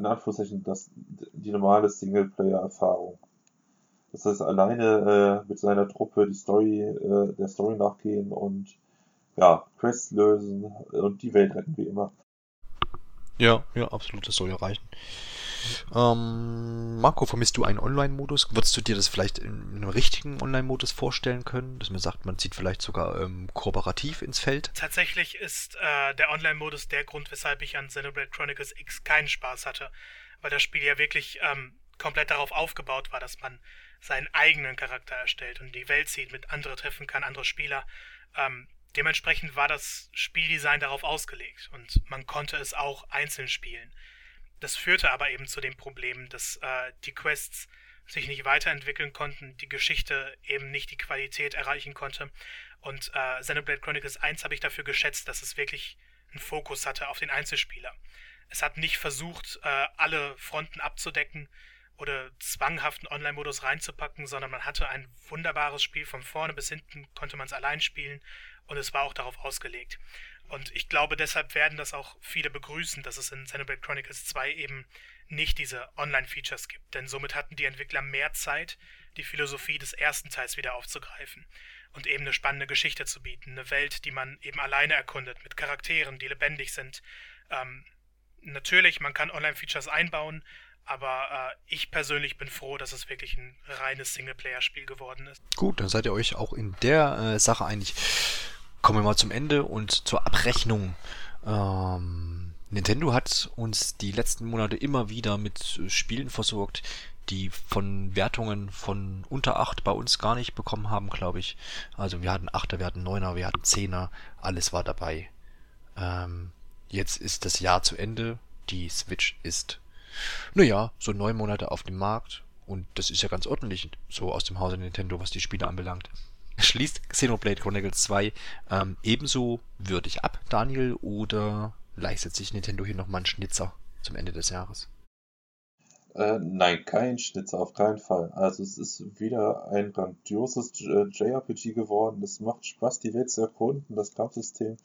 in Anführungszeichen das, die normale Singleplayer-Erfahrung. Das heißt, alleine äh, mit seiner Truppe die Story, äh, der Story nachgehen und ja, Quests lösen und die Welt retten wie immer. Ja, ja, absolut, das soll ja reichen. Ähm, Marco, vermisst du einen Online-Modus? Würdest du dir das vielleicht in einem richtigen Online-Modus vorstellen können? Dass man sagt, man zieht vielleicht sogar ähm, kooperativ ins Feld? Tatsächlich ist äh, der Online-Modus der Grund, weshalb ich an Xenoblade Chronicles X keinen Spaß hatte. Weil das Spiel ja wirklich ähm, komplett darauf aufgebaut war, dass man seinen eigenen Charakter erstellt und die Welt sieht, mit anderen treffen kann, andere Spieler. Ähm, dementsprechend war das Spieldesign darauf ausgelegt und man konnte es auch einzeln spielen. Das führte aber eben zu dem Problem, dass äh, die Quests sich nicht weiterentwickeln konnten, die Geschichte eben nicht die Qualität erreichen konnte. Und äh, Xenoblade Chronicles 1 habe ich dafür geschätzt, dass es wirklich einen Fokus hatte auf den Einzelspieler. Es hat nicht versucht, äh, alle Fronten abzudecken oder zwanghaften Online-Modus reinzupacken, sondern man hatte ein wunderbares Spiel. Von vorne bis hinten konnte man es allein spielen und es war auch darauf ausgelegt. Und ich glaube, deshalb werden das auch viele begrüßen, dass es in Xenoblade Chronicles 2 eben nicht diese Online-Features gibt. Denn somit hatten die Entwickler mehr Zeit, die Philosophie des ersten Teils wieder aufzugreifen und eben eine spannende Geschichte zu bieten. Eine Welt, die man eben alleine erkundet, mit Charakteren, die lebendig sind. Ähm, natürlich, man kann Online-Features einbauen, aber äh, ich persönlich bin froh, dass es wirklich ein reines Singleplayer-Spiel geworden ist. Gut, dann seid ihr euch auch in der äh, Sache einig. Kommen wir mal zum Ende und zur Abrechnung. Ähm, Nintendo hat uns die letzten Monate immer wieder mit Spielen versorgt, die von Wertungen von unter 8 bei uns gar nicht bekommen haben, glaube ich. Also wir hatten 8er, wir hatten 9er, wir hatten 10er, alles war dabei. Ähm, jetzt ist das Jahr zu Ende, die Switch ist, naja, so neun Monate auf dem Markt und das ist ja ganz ordentlich, so aus dem Hause Nintendo, was die Spiele anbelangt schließt Xenoblade Chronicles 2 ähm, ebenso würdig ab, Daniel, oder leistet sich Nintendo hier nochmal einen Schnitzer zum Ende des Jahres? Äh, nein, kein Schnitzer, auf keinen Fall. Also es ist wieder ein grandioses JRPG geworden. Es macht Spaß, die Welt zu erkunden. Das Kampfsystem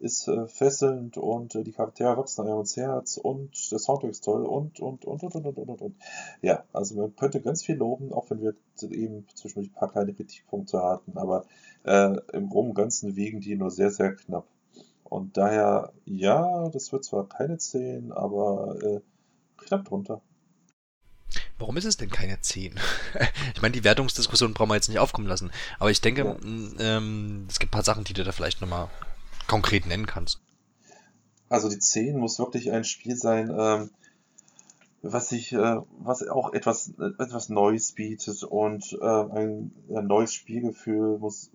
ist äh, fesselnd und äh, die Charaktere wachsen einem ins Herz und der Soundtrack ist toll und, und, und, und, und, und, und, und. Ja, also man könnte ganz viel loben, auch wenn wir eben zwischendurch ein paar kleine Kritikpunkte hatten, aber äh, im Groben und Ganzen wiegen die nur sehr, sehr knapp. Und daher, ja, das wird zwar keine 10, aber äh, knapp drunter. Warum ist es denn keine 10? ich meine, die Wertungsdiskussion brauchen wir jetzt nicht aufkommen lassen. Aber ich denke, ja. ähm, es gibt ein paar Sachen, die du da vielleicht nochmal konkret nennen kannst. Also die 10 muss wirklich ein Spiel sein, ähm, was sich, äh, was auch etwas, etwas Neues bietet und äh, ein, ein neues Spielgefühl muss,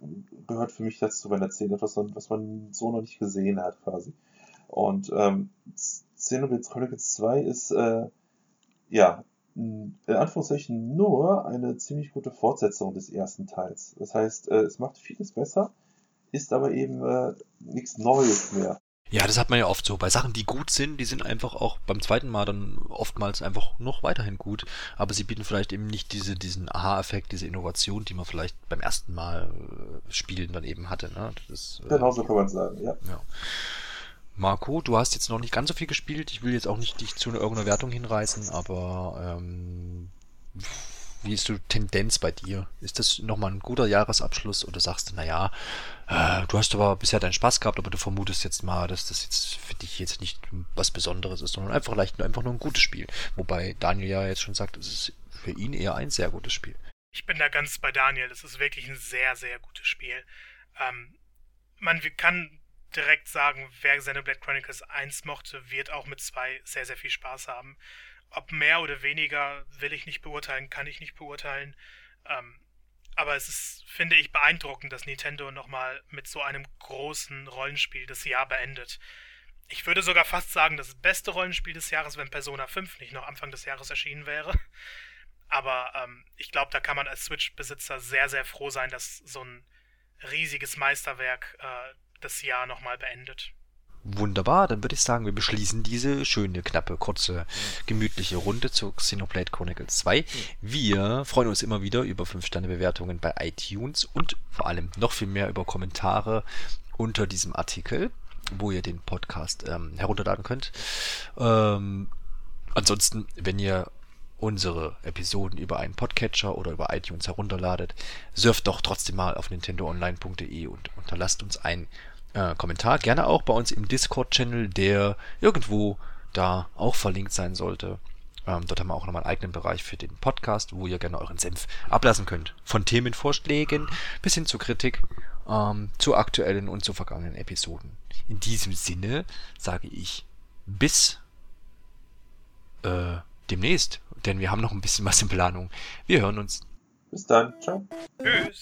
gehört für mich dazu bei der 10, etwas, was man so noch nicht gesehen hat quasi. Und ähm, Xenoblade Chronicles 2 ist äh, ja in Anführungszeichen nur eine ziemlich gute Fortsetzung des ersten Teils. Das heißt, äh, es macht vieles besser, ist aber eben äh, nichts Neues mehr. Ja, das hat man ja oft so. Bei Sachen, die gut sind, die sind einfach auch beim zweiten Mal dann oftmals einfach noch weiterhin gut. Aber sie bieten vielleicht eben nicht diese, diesen Aha-Effekt, diese Innovation, die man vielleicht beim ersten Mal äh, spielen dann eben hatte. Ne? Das, äh, genau so kann man sagen, ja. ja. Marco, du hast jetzt noch nicht ganz so viel gespielt. Ich will jetzt auch nicht dich zu irgendeiner Wertung hinreißen, aber ähm, wie ist die Tendenz bei dir? Ist das nochmal ein guter Jahresabschluss oder sagst du, naja, äh, du hast aber bisher deinen Spaß gehabt, aber du vermutest jetzt mal, dass das jetzt für dich jetzt nicht was Besonderes ist, sondern einfach vielleicht einfach nur ein gutes Spiel. Wobei Daniel ja jetzt schon sagt, es ist für ihn eher ein sehr gutes Spiel. Ich bin da ganz bei Daniel. Es ist wirklich ein sehr, sehr gutes Spiel. Ähm, man kann direkt sagen, wer Xenoblade Chronicles 1 mochte, wird auch mit 2 sehr, sehr viel Spaß haben. Ob mehr oder weniger will ich nicht beurteilen, kann ich nicht beurteilen. Ähm, aber es ist, finde ich, beeindruckend, dass Nintendo nochmal mit so einem großen Rollenspiel das Jahr beendet. Ich würde sogar fast sagen, das beste Rollenspiel des Jahres, wenn Persona 5 nicht noch Anfang des Jahres erschienen wäre. Aber ähm, ich glaube, da kann man als Switch-Besitzer sehr, sehr froh sein, dass so ein riesiges Meisterwerk äh, das Jahr nochmal beendet. Wunderbar, dann würde ich sagen, wir beschließen diese schöne, knappe, kurze, gemütliche Runde zu Xenoblade Chronicles 2. Wir freuen uns immer wieder über 5-Sterne-Bewertungen bei iTunes und vor allem noch viel mehr über Kommentare unter diesem Artikel, wo ihr den Podcast ähm, herunterladen könnt. Ähm, ansonsten, wenn ihr unsere Episoden über einen Podcatcher oder über iTunes herunterladet, surft doch trotzdem mal auf nintendoonline.de und unterlasst uns ein äh, Kommentar. Gerne auch bei uns im Discord-Channel, der irgendwo da auch verlinkt sein sollte. Ähm, dort haben wir auch nochmal einen eigenen Bereich für den Podcast, wo ihr gerne euren Senf ablassen könnt. Von Themenvorschlägen bis hin zu Kritik, ähm, zu aktuellen und zu vergangenen Episoden. In diesem Sinne sage ich bis äh, demnächst, denn wir haben noch ein bisschen was in Planung. Wir hören uns. Bis dann. Ciao. Tschüss.